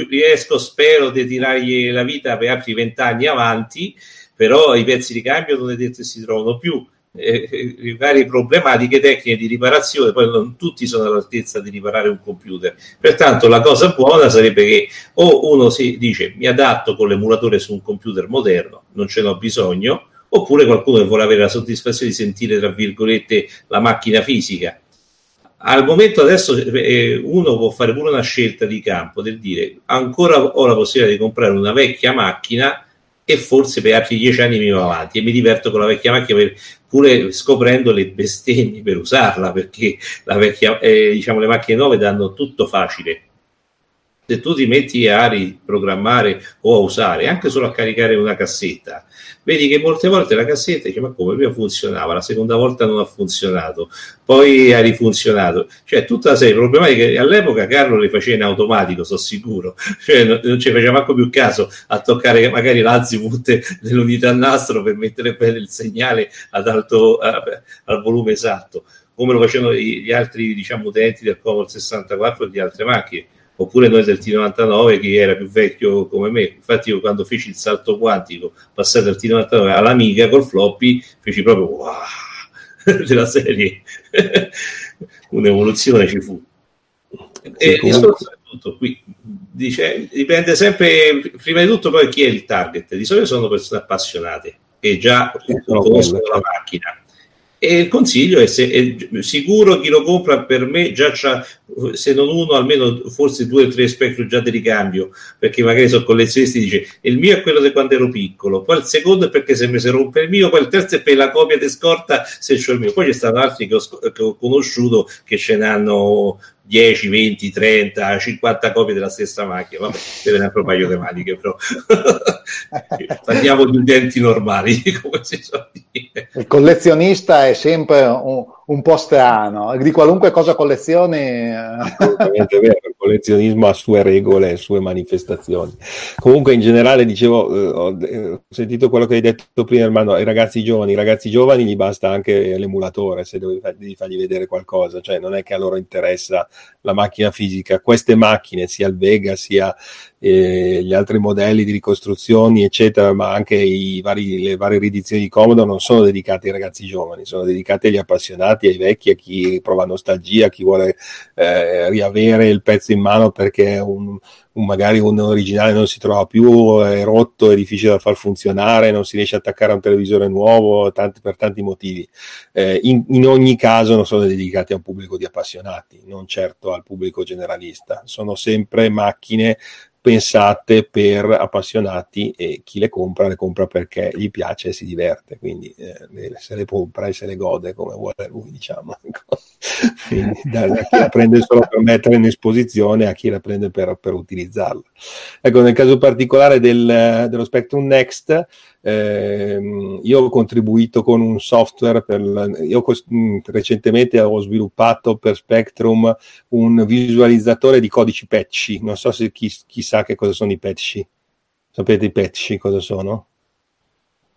riesco, spero, di tirargli la vita per altri vent'anni avanti, però i pezzi di cambio non è detto che si trovano più eh, varie problematiche tecniche di riparazione, poi non tutti sono all'altezza di riparare un computer. Pertanto la cosa buona sarebbe che o uno si dice mi adatto con l'emulatore su un computer moderno, non ce n'ho bisogno, oppure qualcuno che vuole avere la soddisfazione di sentire, tra virgolette, la macchina fisica. Al momento adesso eh, uno può fare pure una scelta di campo del dire ancora ho la possibilità di comprare una vecchia macchina e forse per altri dieci anni mi va avanti e mi diverto con la vecchia macchina per, pure scoprendo le bestemmie per usarla perché vecchia, eh, diciamo, le macchine nuove danno tutto facile se tu ti metti a riprogrammare o a usare anche solo a caricare una cassetta vedi che molte volte la cassetta dice ma come? Prima funzionava la seconda volta non ha funzionato poi ha rifunzionato. Cioè tutta una serie di problematiche all'epoca Carlo le faceva in automatico sono sicuro. Cioè non, non ci faceva manco più caso a toccare magari l'azimut dell'unità nastro per mettere bene il segnale ad alto, a, al volume esatto come lo facevano gli altri diciamo utenti del Commodore 64 e di altre macchine oppure noi del T99 che era più vecchio come me. Infatti, io quando feci il salto quantico, passato dal T99 all'Amiga col floppy, feci proprio wow della serie. Un'evoluzione ci fu. E è tutto qui. Dice, dipende sempre, prima di tutto, poi chi è il target. Di solito sono persone appassionate che già conoscono la macchina e il consiglio è, se, è sicuro chi lo compra per me già c'ha se non uno almeno forse due o tre Spectrum già di ricambio perché magari sono collezionisti dice il mio è quello di quando ero piccolo poi il secondo è perché se mi si rompe il mio poi il terzo è per la copia di scorta se c'ho il mio poi ci stanno altri che ho, che ho conosciuto che ce n'hanno 10, 20, 30, 50 copie della stessa macchina. Vabbè, deve un paio di maniche, però parliamo di utenti normali, come si suol dire. Il collezionista è sempre un, un po' strano, di qualunque cosa collezioni. Collezionismo ha sue regole, sue manifestazioni. Comunque in generale dicevo, eh, ho, eh, ho, sentito quello che hai detto prima, Armando, ai ragazzi giovani, i ragazzi giovani gli basta anche l'emulatore se devi, devi fargli vedere qualcosa, cioè non è che a loro interessa la macchina fisica, queste macchine, sia il Vega sia eh, gli altri modelli di ricostruzioni, eccetera, ma anche vari, le varie riedizioni di Comodo non sono dedicate ai ragazzi giovani, sono dedicate agli appassionati, ai vecchi, a chi prova nostalgia, a chi vuole eh, riavere il pezzo in mano perché un, un, magari un originale non si trova più, è rotto, è difficile da far funzionare, non si riesce a attaccare a un televisore nuovo, tanti, per tanti motivi. Eh, in, in, ogni caso non sono dedicati a un pubblico di appassionati, non certo al pubblico generalista, sono sempre macchine pensate per appassionati e chi le compra le compra perché gli piace e si diverte, quindi eh, se le compra e se le gode come vuole lui, diciamo. quindi, da, da, chi la prende solo per mettere in esposizione a chi la prende per, per utilizzarla. Ecco, nel caso particolare del, dello Spectrum Next, eh, io ho contribuito con un software per io mm, recentemente ho sviluppato per Spectrum un visualizzatore di codici patchy non so se chi, chi sa che cosa sono i patchy sapete i patchy cosa sono?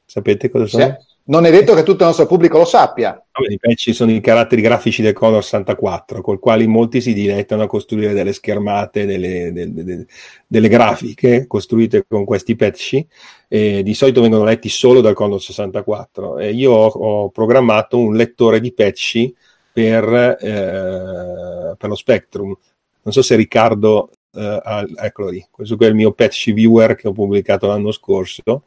sapete cosa sono? Sì non è detto che tutto il nostro pubblico lo sappia. I patch sono i caratteri grafici del Commodore 64, col quali molti si dilettano a costruire delle schermate, delle, delle, delle, grafiche costruite con questi patch. E di solito vengono letti solo dal Commodore 64. E io ho, ho programmato un lettore di patch per, eh, per lo Spectrum. Non so se Riccardo Uh, eccolo lì, questo è il mio patch viewer che ho pubblicato l'anno scorso,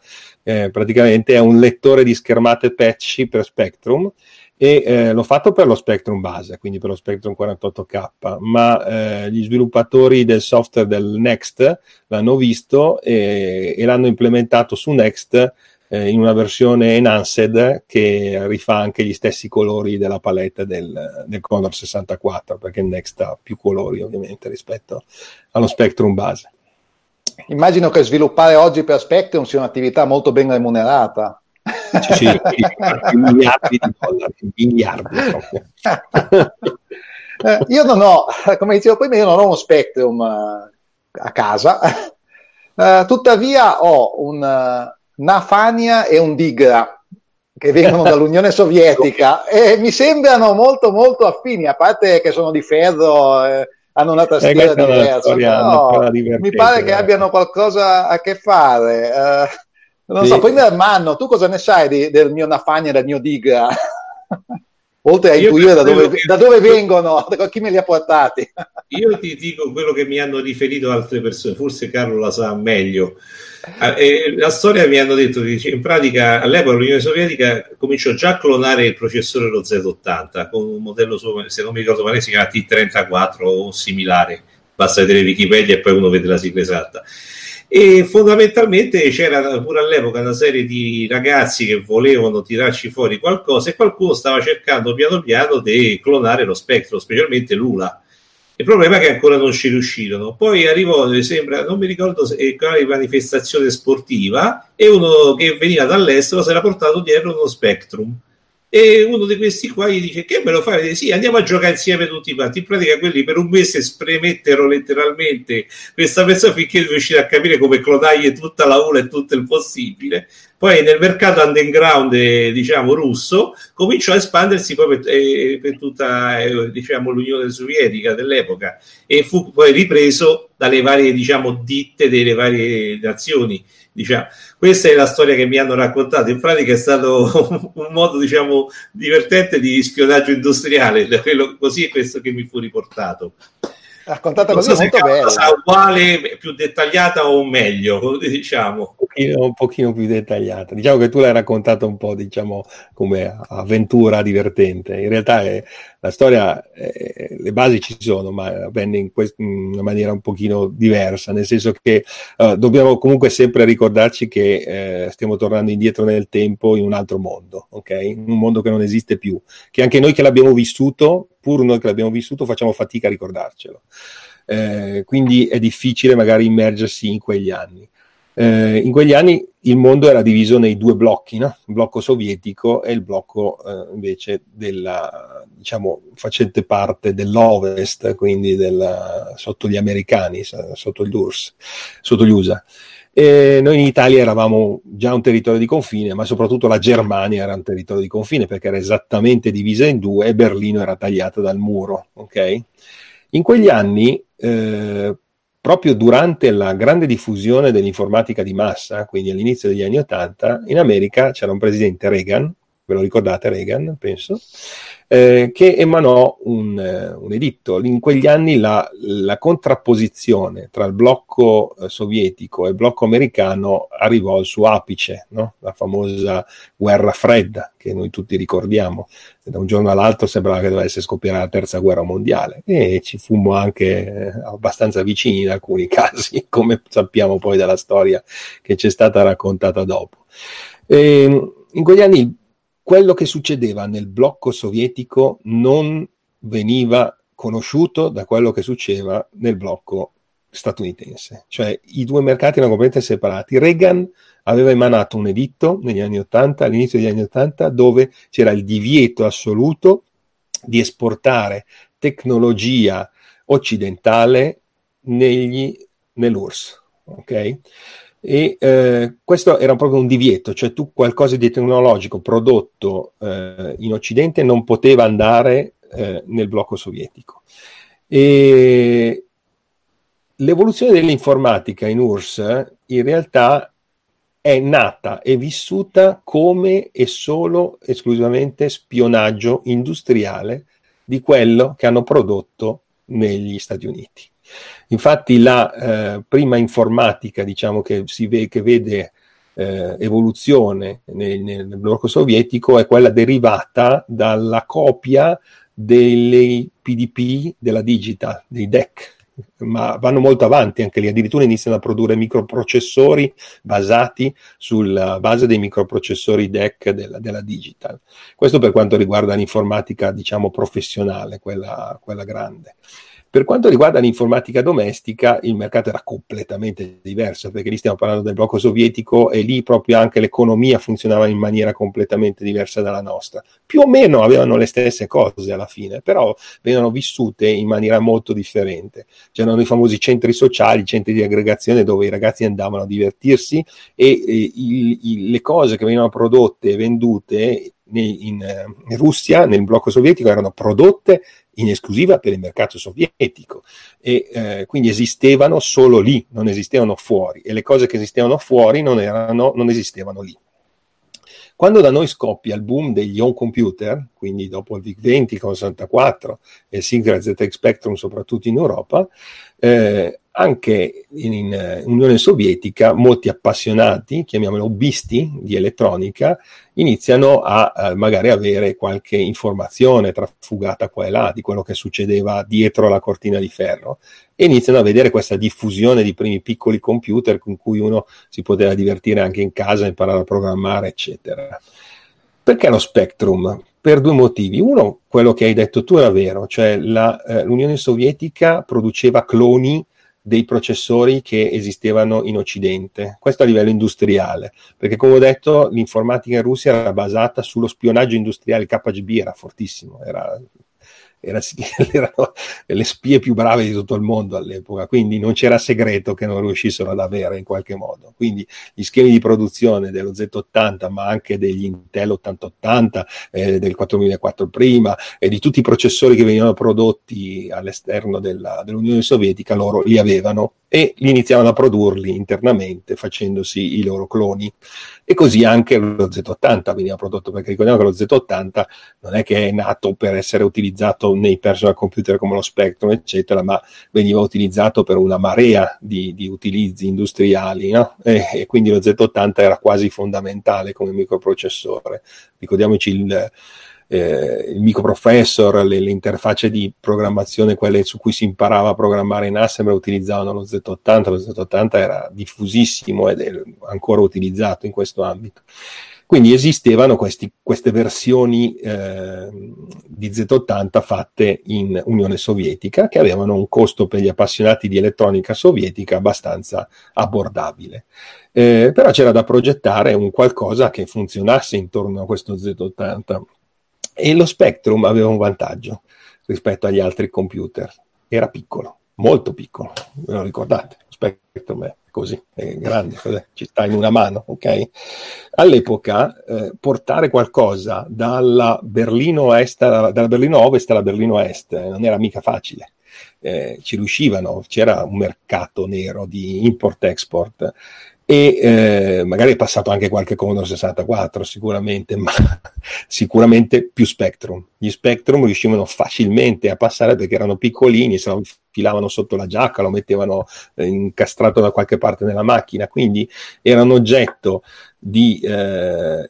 eh, praticamente è un lettore di schermate patchy per Spectrum e eh, l'ho fatto per lo Spectrum base, quindi per lo Spectrum 48K, ma eh, gli sviluppatori del software del Next l'hanno visto e, e l'hanno implementato su Next eh, in una versione enhanced che rifà anche gli stessi colori della palette del, del Commodore 64 perché il Next ha più colori ovviamente rispetto allo Spectrum base. Immagino che sviluppare oggi per Spectrum sia un'attività molto ben remunerata. Sì, sì, miliardi di dollari, miliardi eh, io non ho, come dicevo prima, io non ho uno Spectrum uh, a casa, uh, tuttavia ho un, una Fania e un Digra che vengono dall'Unione Sovietica e mi sembrano molto molto affini, a parte che sono di ferro, eh, hanno una tastiera eh, diversa, però mi pare che abbiano qualcosa a che fare. Eh, non sì. so, poi Ermanno, tu cosa ne sai di, del mio Nafagna e del mio Digra? Oltre a intuire da dove, che... da dove, vengono, da chi me li ha portati. Io ti dico quello che mi hanno riferito altre persone, forse Carlo la sa meglio. Eh, la storia mi hanno detto che in pratica all'epoca l'Unione Sovietica cominciò già a clonare il processore lo Z80 con un modello, se non mi ricordo male, si chiama T34 o similare. Basta vedere Wikipedia e poi uno vede la sigla esatta e fondamentalmente c'era pure all'epoca una serie di ragazzi che volevano tirarci fuori qualcosa e qualcuno stava cercando piano piano di clonare lo spettro, specialmente Lula. Il problema è che ancora non ci riuscirono. Poi arrivò, mi sembra, non mi ricordo se quale manifestazione sportiva, e uno che veniva dall'estero si era portato dietro uno Spectrum e uno di questi qua gli dice che me lo fai? Sì, andiamo a giocare insieme tutti quanti. In pratica quelli per un mese spremettero letteralmente questa persona finché riuscire a capire come clonargli tutta la ULA e tutto il possibile. Poi nel mercato underground, eh, diciamo, russo, cominciò a espandersi poi per, eh, per tutta eh, diciamo, l'Unione Sovietica dell'epoca e fu poi ripreso dalle varie diciamo, ditte delle varie nazioni Diciamo. Questa è la storia che mi hanno raccontato. In pratica è stato un modo, diciamo, divertente di spionaggio industriale, così è questo che mi fu riportato raccontata così so molto bella. uguale, più dettagliata o meglio, diciamo. Un pochino, un pochino, più dettagliata. Diciamo che tu l'hai raccontata un po', diciamo, come avventura divertente. In realtà è, la storia, è, le basi ci sono, ma avvenne in, quest- in, una maniera un pochino diversa, nel senso che uh, dobbiamo comunque sempre ricordarci che uh, stiamo tornando indietro nel tempo in un altro mondo, ok? In un mondo che non esiste più, che anche noi che l'abbiamo vissuto pur noi che l'abbiamo vissuto facciamo fatica a ricordarcelo. Eh, quindi è difficile magari immergersi in quegli anni. Eh, in quegli anni il mondo era diviso nei due blocchi, no? il blocco sovietico e il blocco eh, invece della, diciamo, facente parte dell'Ovest, quindi della, sotto gli americani, sotto gli URSS, sotto gli USA. E noi in Italia eravamo già un territorio di confine, ma soprattutto la Germania era un territorio di confine perché era esattamente divisa in due e Berlino era tagliata dal muro. Okay? In quegli anni, eh, proprio durante la grande diffusione dell'informatica di massa, quindi all'inizio degli anni Ottanta, in America c'era un presidente Reagan, ve lo ricordate Reagan, penso, eh, che emanò un, eh, un, editto. In quegli anni la, la contrapposizione tra il blocco eh, sovietico e il blocco americano arrivò al suo apice, no? la famosa guerra fredda che noi tutti ricordiamo. Da un giorno all'altro sembrava che dovesse scoppiare la terza guerra mondiale e ci fummo anche abbastanza vicini in alcuni casi, come sappiamo poi dalla storia che ci è stata raccontata dopo. E ehm, in quegli anni quello che succedeva nel blocco sovietico non veniva conosciuto da quello che succedeva nel blocco statunitense, cioè i due mercati erano completamente separati. Reagan aveva emanato un editto negli anni 80, all'inizio degli anni 80, dove c'era il divieto assoluto di esportare tecnologia occidentale negli, nell'URSS. Okay? E eh, questo era proprio un divieto, cioè tu qualcosa di tecnologico prodotto eh, in Occidente non poteva andare eh, nel blocco sovietico. E l'evoluzione dell'informatica in URSS in realtà è nata e vissuta come e solo esclusivamente spionaggio industriale di quello che hanno prodotto negli Stati Uniti. Infatti la eh, prima informatica, diciamo, che, ve- che vede eh, evoluzione nel, nel, blocco sovietico è quella derivata dalla copia dei PDP della Digital, dei DEC, ma vanno molto avanti anche lì, addirittura iniziano a produrre microprocessori basati sulla base dei microprocessori DEC della, della Digital. Questo per quanto riguarda l'informatica, diciamo, professionale, quella, quella grande. Per quanto riguarda l'informatica domestica, il mercato era completamente diverso, perché lì stiamo parlando del blocco sovietico e lì proprio anche l'economia funzionava in maniera completamente diversa dalla nostra. Più o meno avevano le stesse cose alla fine, però venivano vissute in maniera molto differente. C'erano i famosi centri sociali, centri di aggregazione dove i ragazzi andavano a divertirsi e, e il, il, le cose che venivano prodotte e vendute in, in, Russia, nel blocco sovietico, erano prodotte in esclusiva per il mercato sovietico e eh, quindi esistevano solo lì, non esistevano fuori e le cose che esistevano fuori non, erano, non esistevano lì. Quando da noi scoppia il boom degli home computer, quindi dopo il VIC-20 con 64 e il Sinclair ZX Spectrum soprattutto in Europa, eh, anche in, in eh, Unione Sovietica molti appassionati, chiamiamoli hobbisti di elettronica, iniziano a, a magari avere qualche informazione trafugata qua e là di quello che succedeva dietro la cortina di ferro e iniziano a vedere questa diffusione di primi piccoli computer con cui uno si poteva divertire anche in casa, imparare a programmare, eccetera. Perché lo Spectrum? Per due motivi. Uno, quello che hai detto tu era vero, cioè la, eh, l'Unione Sovietica produceva cloni dei processori che esistevano in Occidente. Questo a livello industriale, perché come ho detto l'informatica in Russia era basata sullo spionaggio industriale, il KGB era fortissimo, era era, erano le spie più brave di tutto il mondo all'epoca, quindi non c'era segreto che non riuscissero ad avere in qualche modo. Quindi gli schemi di produzione dello Z80, ma anche degli Intel 8080, eh, del 4004 prima e di tutti i processori che venivano prodotti all'esterno della, dell'Unione Sovietica, loro li avevano e li iniziavano a produrli internamente facendosi i loro cloni. E così anche lo Z80 veniva prodotto, perché ricordiamo che lo Z80 non è che è nato per essere utilizzato nei personal computer come lo Spectrum, eccetera, ma veniva utilizzato per una marea di, di utilizzi industriali, no? e, e, quindi lo Z80 era quasi fondamentale come microprocessore. Ricordiamoci il eh, il microprofessor, le, le, interfacce di programmazione, quelle su cui si imparava a programmare in Assembler, utilizzavano lo Z80, lo Z80 era diffusissimo ed è ancora utilizzato in questo ambito. Quindi esistevano questi, queste versioni eh, di Z80 fatte in Unione Sovietica che avevano un costo per gli appassionati di elettronica sovietica abbastanza abbordabile. Eh, però c'era da progettare un qualcosa che funzionasse intorno a questo Z80 e lo Spectrum aveva un vantaggio rispetto agli altri computer. Era piccolo, molto piccolo, ve lo ricordate? Lo Spectrum è così, è grande, ci sta in una mano, ok? All'epoca eh, portare qualcosa dalla Berlino, est, dalla Berlino Ovest alla Berlino Est eh, non era mica facile. Eh, ci riuscivano, c'era un mercato nero di import-export e eh, magari è passato anche qualche Commodore 64 sicuramente, ma sicuramente più Spectrum. Gli Spectrum riuscivano facilmente a passare perché erano piccolini, se lo filavano sotto la giacca, lo mettevano eh, incastrato da qualche parte nella macchina, quindi erano oggetto di eh,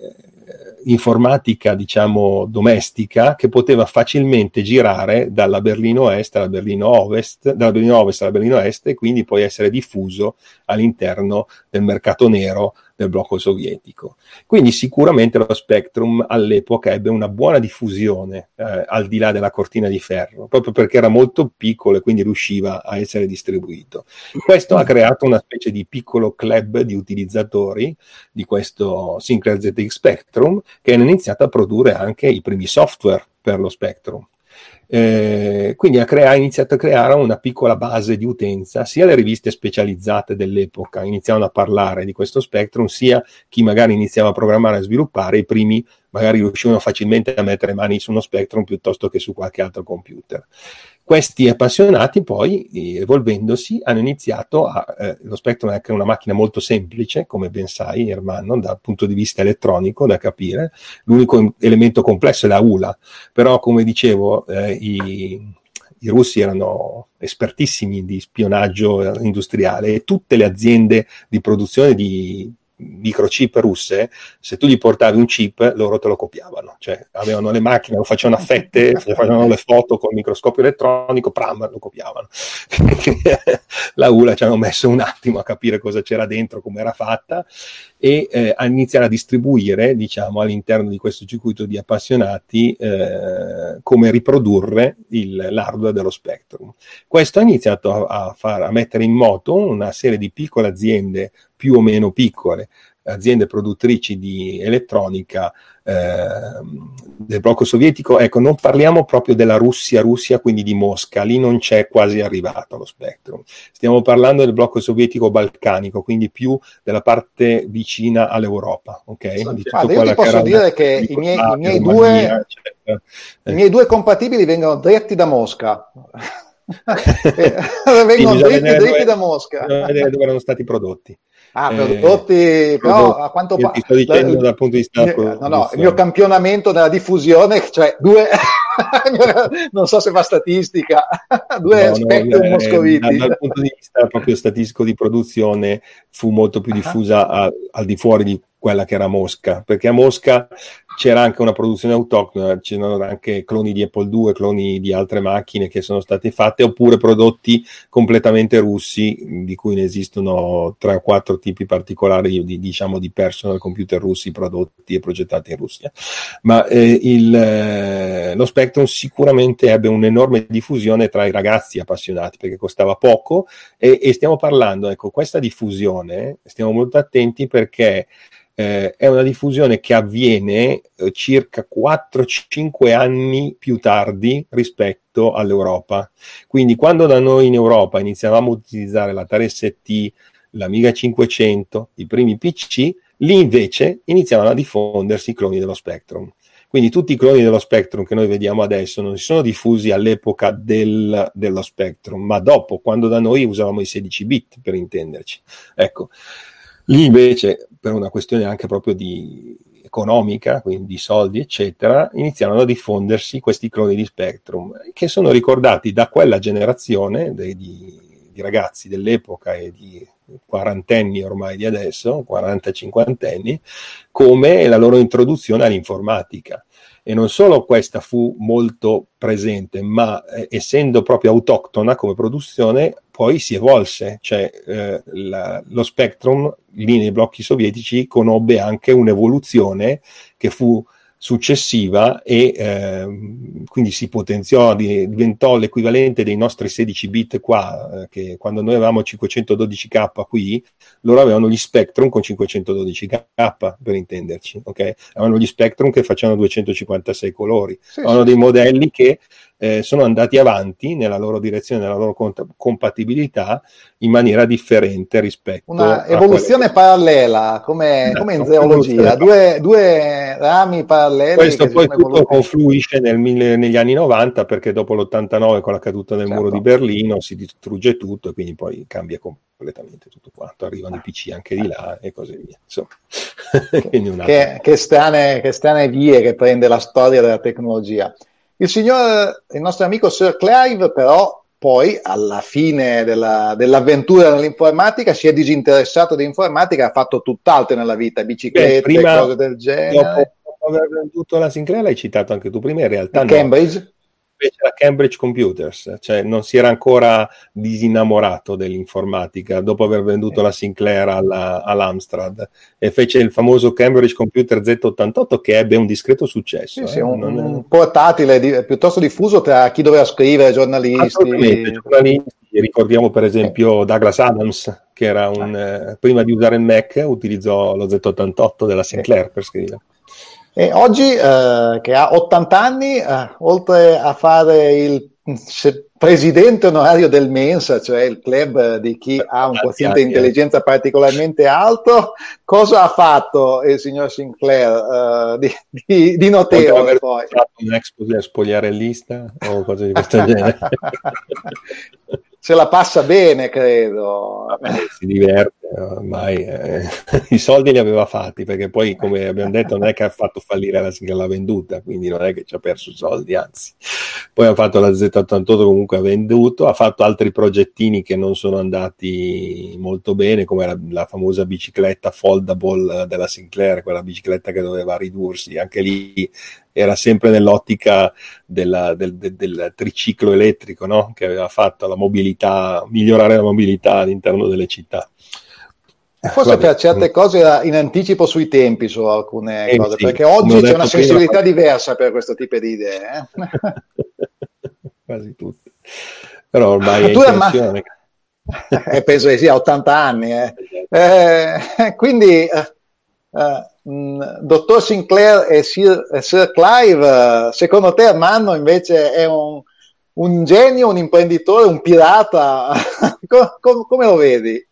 informatica, diciamo, domestica che poteva facilmente girare dalla Berlino Est alla Berlino Ovest, dalla Berlino Ovest alla Berlino Est e quindi poi essere diffuso all'interno del mercato nero del blocco sovietico. Quindi sicuramente lo Spectrum all'epoca ebbe una buona diffusione eh, al di là della cortina di ferro, proprio perché era molto piccolo e quindi riusciva a essere distribuito. Questo ha creato una specie di piccolo club di utilizzatori di questo Sinclair ZX Spectrum che hanno iniziato a produrre anche i primi software per lo Spectrum. Eh, quindi ha, crea- iniziato a creare una piccola base di utenza, sia le riviste specializzate dell'epoca iniziavano a parlare di questo Spectrum, sia chi magari iniziava a programmare e a sviluppare, i primi magari riuscivano facilmente a mettere mani su uno Spectrum piuttosto che su qualche altro computer. Questi appassionati poi, evolvendosi, hanno iniziato a... Eh, lo Spectrum è una macchina molto semplice, come ben sai, Ermanno, dal punto di vista elettronico, da capire. L'unico elemento complesso è la ULA, però, come dicevo, eh, i, i russi erano espertissimi di spionaggio industriale e tutte le aziende di produzione di microchip russe, se tu gli portavi un chip, loro te lo copiavano, cioè avevano le macchine, lo facevano a fette, facevano le foto con il microscopio elettronico, pram, lo copiavano. La ULA ci hanno messo un attimo a capire cosa c'era dentro, come era fatta e eh, a iniziare a distribuire, diciamo, all'interno di questo circuito di appassionati eh, come riprodurre il, l'hardware dello Spectrum. Questo ha iniziato a, a, far, a mettere in moto una serie di piccole aziende più o meno piccole, aziende produttrici di elettronica eh, del blocco sovietico, ecco, non parliamo proprio della Russia, Russia, quindi di Mosca, lì non c'è quasi arrivato lo Spectrum. Stiamo parlando del blocco sovietico balcanico, quindi più della parte vicina all'europa, ok? Sì, guarda, io ti posso dire che i miei, i, miei due, i miei due compatibili vengono diretti da Mosca. Vengono sì, dritti, dritti dove, da Mosca. vedere dove erano stati prodotti. Ah, prodotti, eh, però a quanto pare... Sto dicendo la, dal punto di vista... No, no, il mio campionamento nella diffusione, cioè due... non so se fa statistica, due no, Spectrum no, moscoviti. Dal, dal punto di vista proprio statistico di produzione fu molto più diffusa uh-huh. a, al di fuori di quella che era Mosca, perché a Mosca c'era anche una produzione autoctona, c'erano anche cloni di Apple II, cloni di altre macchine che sono state fatte, oppure prodotti completamente russi, di cui ne esistono tre o quattro tipi particolari di, diciamo, di personal computer russi prodotti e progettati in Russia. Ma eh, il, eh, lo Spectrum sicuramente ebbe un'enorme diffusione tra i ragazzi appassionati, perché costava poco e, e stiamo parlando, ecco, questa diffusione, stiamo molto attenti perché eh, è una diffusione che avviene eh, circa 4-5 anni più tardi rispetto all'Europa. Quindi quando da noi in Europa iniziavamo a utilizzare la 3ST, l'Amiga 500, i primi PC, lì invece iniziavano a diffondersi i cloni dello Spectrum. Quindi tutti i cloni dello Spectrum che noi vediamo adesso non si sono diffusi all'epoca del, dello Spectrum, ma dopo, quando da noi usavamo i 16 bit per intenderci. Ecco, Lì invece, per una questione anche proprio di economica, quindi di soldi, eccetera, iniziarono a diffondersi questi cloni di Spectrum, che sono ricordati da quella generazione di, di ragazzi dell'epoca e di quarantenni ormai di adesso, 40-50 anni, come la loro introduzione all'informatica. E non solo questa fu molto presente, ma eh, essendo proprio autoctona come produzione, poi si evolse, cioè eh, la, lo Spectrum lì nei blocchi sovietici conobbe anche un'evoluzione che fu successiva e eh, quindi si potenziò, diventò l'equivalente dei nostri 16 bit qua, eh, che quando noi avevamo 512k qui, loro avevano gli Spectrum con 512k per intenderci, ok? Avevano gli Spectrum che facevano 256 colori, sì, avevano sì. dei modelli che eh, sono andati avanti nella loro direzione, nella loro cont- compatibilità in maniera differente rispetto una evoluzione quelle... parallela come, come, in zoologia, due, due, rami paralleli. Questo poi tutto evoluti. confluisce nel, negli anni 90 perché dopo l'89 con la caduta del certo. muro di Berlino si distrugge tutto e quindi poi cambia completamente tutto quanto, arrivano i PC anche di là e così via. Insomma. che, che, strane, che strane vie che prende la storia della tecnologia. Il signor, il nostro amico Sir Clive, però, poi alla fine della, dell'avventura nell'informatica si è disinteressato di informatica, ha fatto tutt'altro nella vita, biciclette, Beh, prima, cose del genere. Dopo, aver venduto la Sinclair, l'hai citato anche tu prima, in realtà Cambridge? No invece la Cambridge Computers, cioè non si era ancora disinnamorato dell'informatica dopo aver venduto la Sinclair alla, all'Amstrad e fece il famoso Cambridge Computer Z88 che ebbe un discreto successo. Sì, eh? sì, un, un, portatile di, piuttosto diffuso tra chi doveva scrivere, giornalisti. giornalisti. Ricordiamo per esempio Douglas Adams, che era un, eh, prima di usare il Mac utilizzò lo Z88 della Sinclair per scrivere. E oggi, eh, che ha 80 anni, eh, oltre a fare il presidente onorario del Mensa, cioè il club di chi ha un quoziente di intelligenza particolarmente alto, cosa ha fatto il signor Sinclair uh, di, di, di, notevole? Poi? fatto un ex spogliarellista o cose di questo genere? se la passa bene, credo. Vabbè, si diverte, ormai eh, i soldi li aveva fatti, perché poi, come abbiamo detto, non è che ha fatto fallire la sigla venduta, quindi non è che ci ha perso soldi, anzi. Poi ha fatto la Z88, comunque ha venduto, ha fatto altri progettini che non sono andati molto bene, come la, la famosa bicicletta foldable della Sinclair, quella bicicletta che doveva ridursi, anche lì era sempre nell'ottica della, del, del, del, triciclo elettrico no? che aveva fatto la mobilità, migliorare la mobilità all'interno delle città. Forse Vabbè, per certe cose era in anticipo sui tempi su alcune eh, cose, sì, perché oggi c'è una sensibilità prima... diversa per questo tipo di idee. Eh? Quasi tutte. Però ormai tu è ma... eh, penso che sia 80 anni. Eh. Eh, quindi, eh, eh, Mm, dottor Sinclair e Sir, e Sir, Clive, secondo te Armando invece è un, un genio, un imprenditore, un pirata? come, come lo vedi?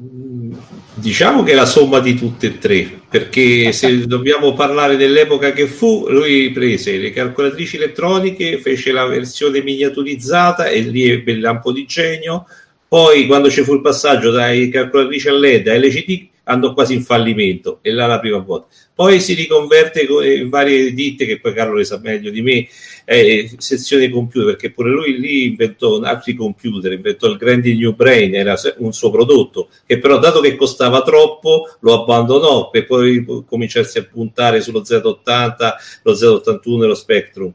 Mm, diciamo che è la somma di tutte e tre, perché se dobbiamo parlare dell'epoca che fu, lui prese le calcolatrici elettroniche, fece la versione miniaturizzata e lì ebbe il lampo di genio. Poi, quando ci fu il passaggio dai calcolatrici a LED a LCD, andò quasi in fallimento e là la prima volta. Poi si riconverte in varie ditte che poi Carlo le sa meglio di me, eh, sezione computer, perché pure lui lì inventò altri computer, inventò il Grandi New Brain, era un suo prodotto, che però dato che costava troppo lo abbandonò per poi cominciarsi a puntare sullo Z80, lo Z81 e lo Spectrum.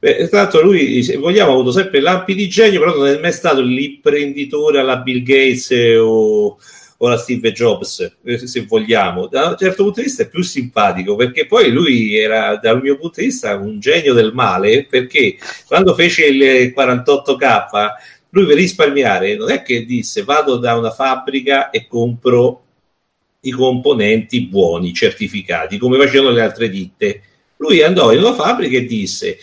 Beh, tra l'altro lui, se vogliamo, ha avuto sempre lampi di genio, però non è mai stato l'imprenditore alla Bill Gates o o la Steve Jobs, eh, se vogliamo. Da un certo punto di vista è più simpatico perché poi lui era, dal mio punto di vista, un genio del male perché quando fece il 48K lui per risparmiare non è che disse vado da una fabbrica e compro i componenti buoni, certificati, come facevano le altre ditte. Lui andò in una fabbrica e disse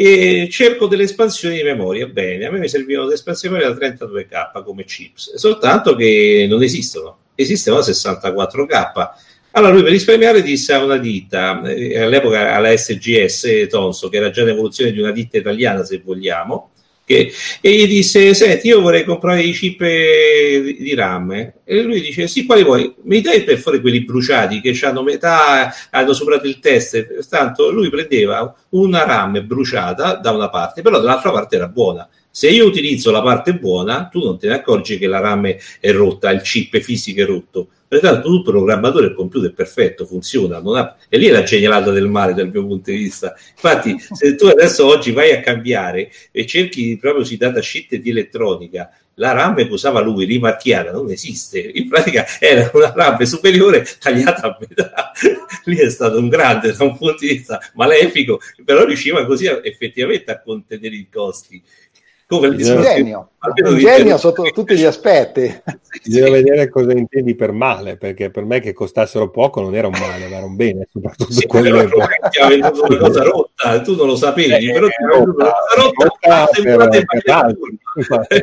e cerco delle espansioni di memoria. Bene, a me mi servivano delle espansioni da 32K come chips, soltanto che non esistono, esistono 64K. Allora lui per risparmiare disse a una ditta, eh, all'epoca alla SGS Tonso, che era già l'evoluzione di una ditta italiana se vogliamo, che, e gli disse, senti io vorrei comprare i chip di, di RAM e lui dice, sì quali vuoi? Mi dai per fare quelli bruciati che hanno metà, hanno superato il test, tanto lui prendeva una RAM bruciata da una parte, però dall'altra parte era buona. Se io utilizzo la parte buona, tu non te ne accorgi che la RAM è rotta, il chip fisico è rotto Pertanto tu programmatore il computer è perfetto, funziona, ha... e lì è la genialata del male dal mio punto di vista. Infatti, se tu adesso oggi vai a cambiare e cerchi proprio sui datasheet di elettronica, la RAM che usava lui, rimarchiata, non esiste. In pratica era una RAM superiore tagliata a metà. lì è stato un grande da un punto di vista malefico, però riusciva così a, effettivamente a contenere i costi. Come il genio, un genio sotto tutti gli aspetti. Bisogna vedere cosa intendi per male, perché per me che costassero poco non era un male, ma era un bene, soprattutto sì, quell'epoca. Ti ha venduto una cosa rotta, tu non lo sapevi, eh, però ti rotta, una rotta, rotta per, per altri.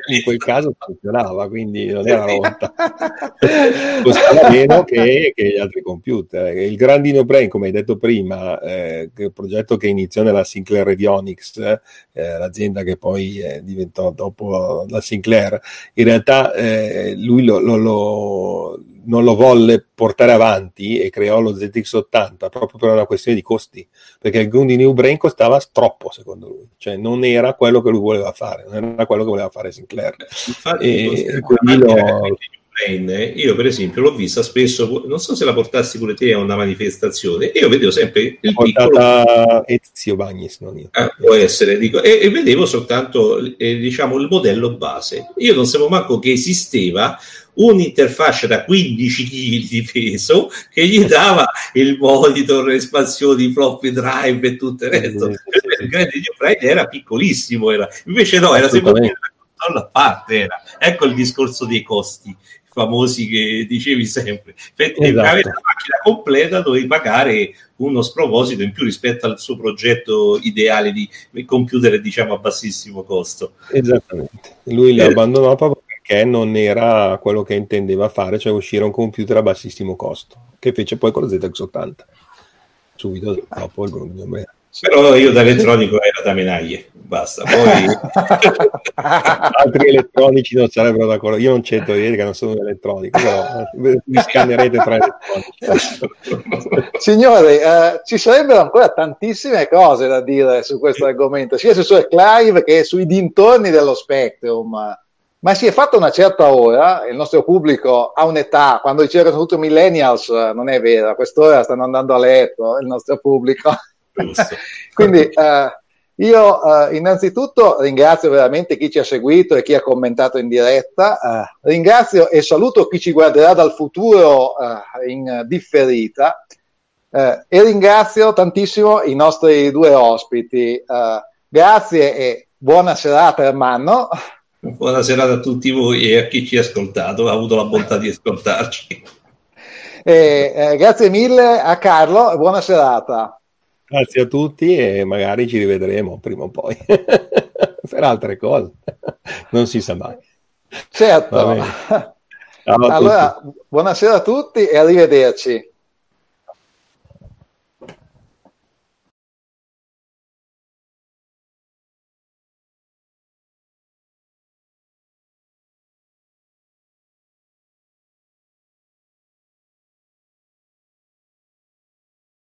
in quel caso funzionava, quindi non era rotta. Costava meno che, che, gli altri computer. Il Grandino Brain, come hai detto prima, eh, il progetto che iniziò nella Sinclair Avionics, eh, l'azienda che poi eh, diventò dopo la Sinclair, in realtà eh, lui lo, lo, lo, non lo volle portare avanti e creò lo ZX80 proprio per una questione di costi, perché il Grundy New Brain costava troppo secondo lui, cioè non era quello che lui voleva fare, non era quello che voleva fare Sinclair. Infatti, e, quindi lo Brain, io per esempio l'ho vista spesso, non so se la portassi pure te a una manifestazione, io vedevo sempre il piccolo... Ezio Bagnis, non io. Ah, può essere, dico, e, e vedevo soltanto eh, diciamo, il modello base. Io non sapevo manco che esisteva un'interfaccia da 15 kg di peso che gli dava il monitor, l'espansione, i floppy drive e tutto il resto. Il Grande Brain era piccolissimo, era. invece no, era sempre una a parte. Era. Ecco il discorso dei costi famosi che dicevi sempre. Per esatto. avere la macchina completa dovevi pagare uno sproposito in più rispetto al suo progetto ideale di computer diciamo a bassissimo costo. Esattamente. Lui eh, abbandonò proprio perché non era quello che intendeva fare, cioè uscire un computer a bassissimo costo, che fece poi con lo ZX80, subito dopo il Grundium Però io da elettronico era da menaglie, basta. Poi... Altri elettronici non sarebbero d'accordo. Io non c'entro di dire che non sono un elettronico, però mi scannerete tra elettronici. Signori, eh, ci sarebbero ancora tantissime cose da dire su questo argomento, sia su Clive che sui dintorni dello Spectrum ma si è fatta una certa ora, il nostro pubblico ha un'età, quando diceva che sono tutti millennials, non è vero, a quest'ora stanno andando a letto il nostro pubblico. Quindi eh, io eh, innanzitutto ringrazio veramente chi ci ha seguito e chi ha commentato in diretta, eh, ringrazio e saluto chi ci guarderà dal futuro eh, in differita eh, e ringrazio tantissimo i nostri due ospiti. Eh, grazie e buona serata Ermanno. Buona serata a tutti voi e a chi ci ha ascoltato, ha avuto la bontà di ascoltarci. Eh, grazie mille a Carlo e buona serata. Grazie a tutti e magari ci rivedremo prima o poi per altre cose, non si sa mai. Certo. Allora, buonasera a tutti e arrivederci.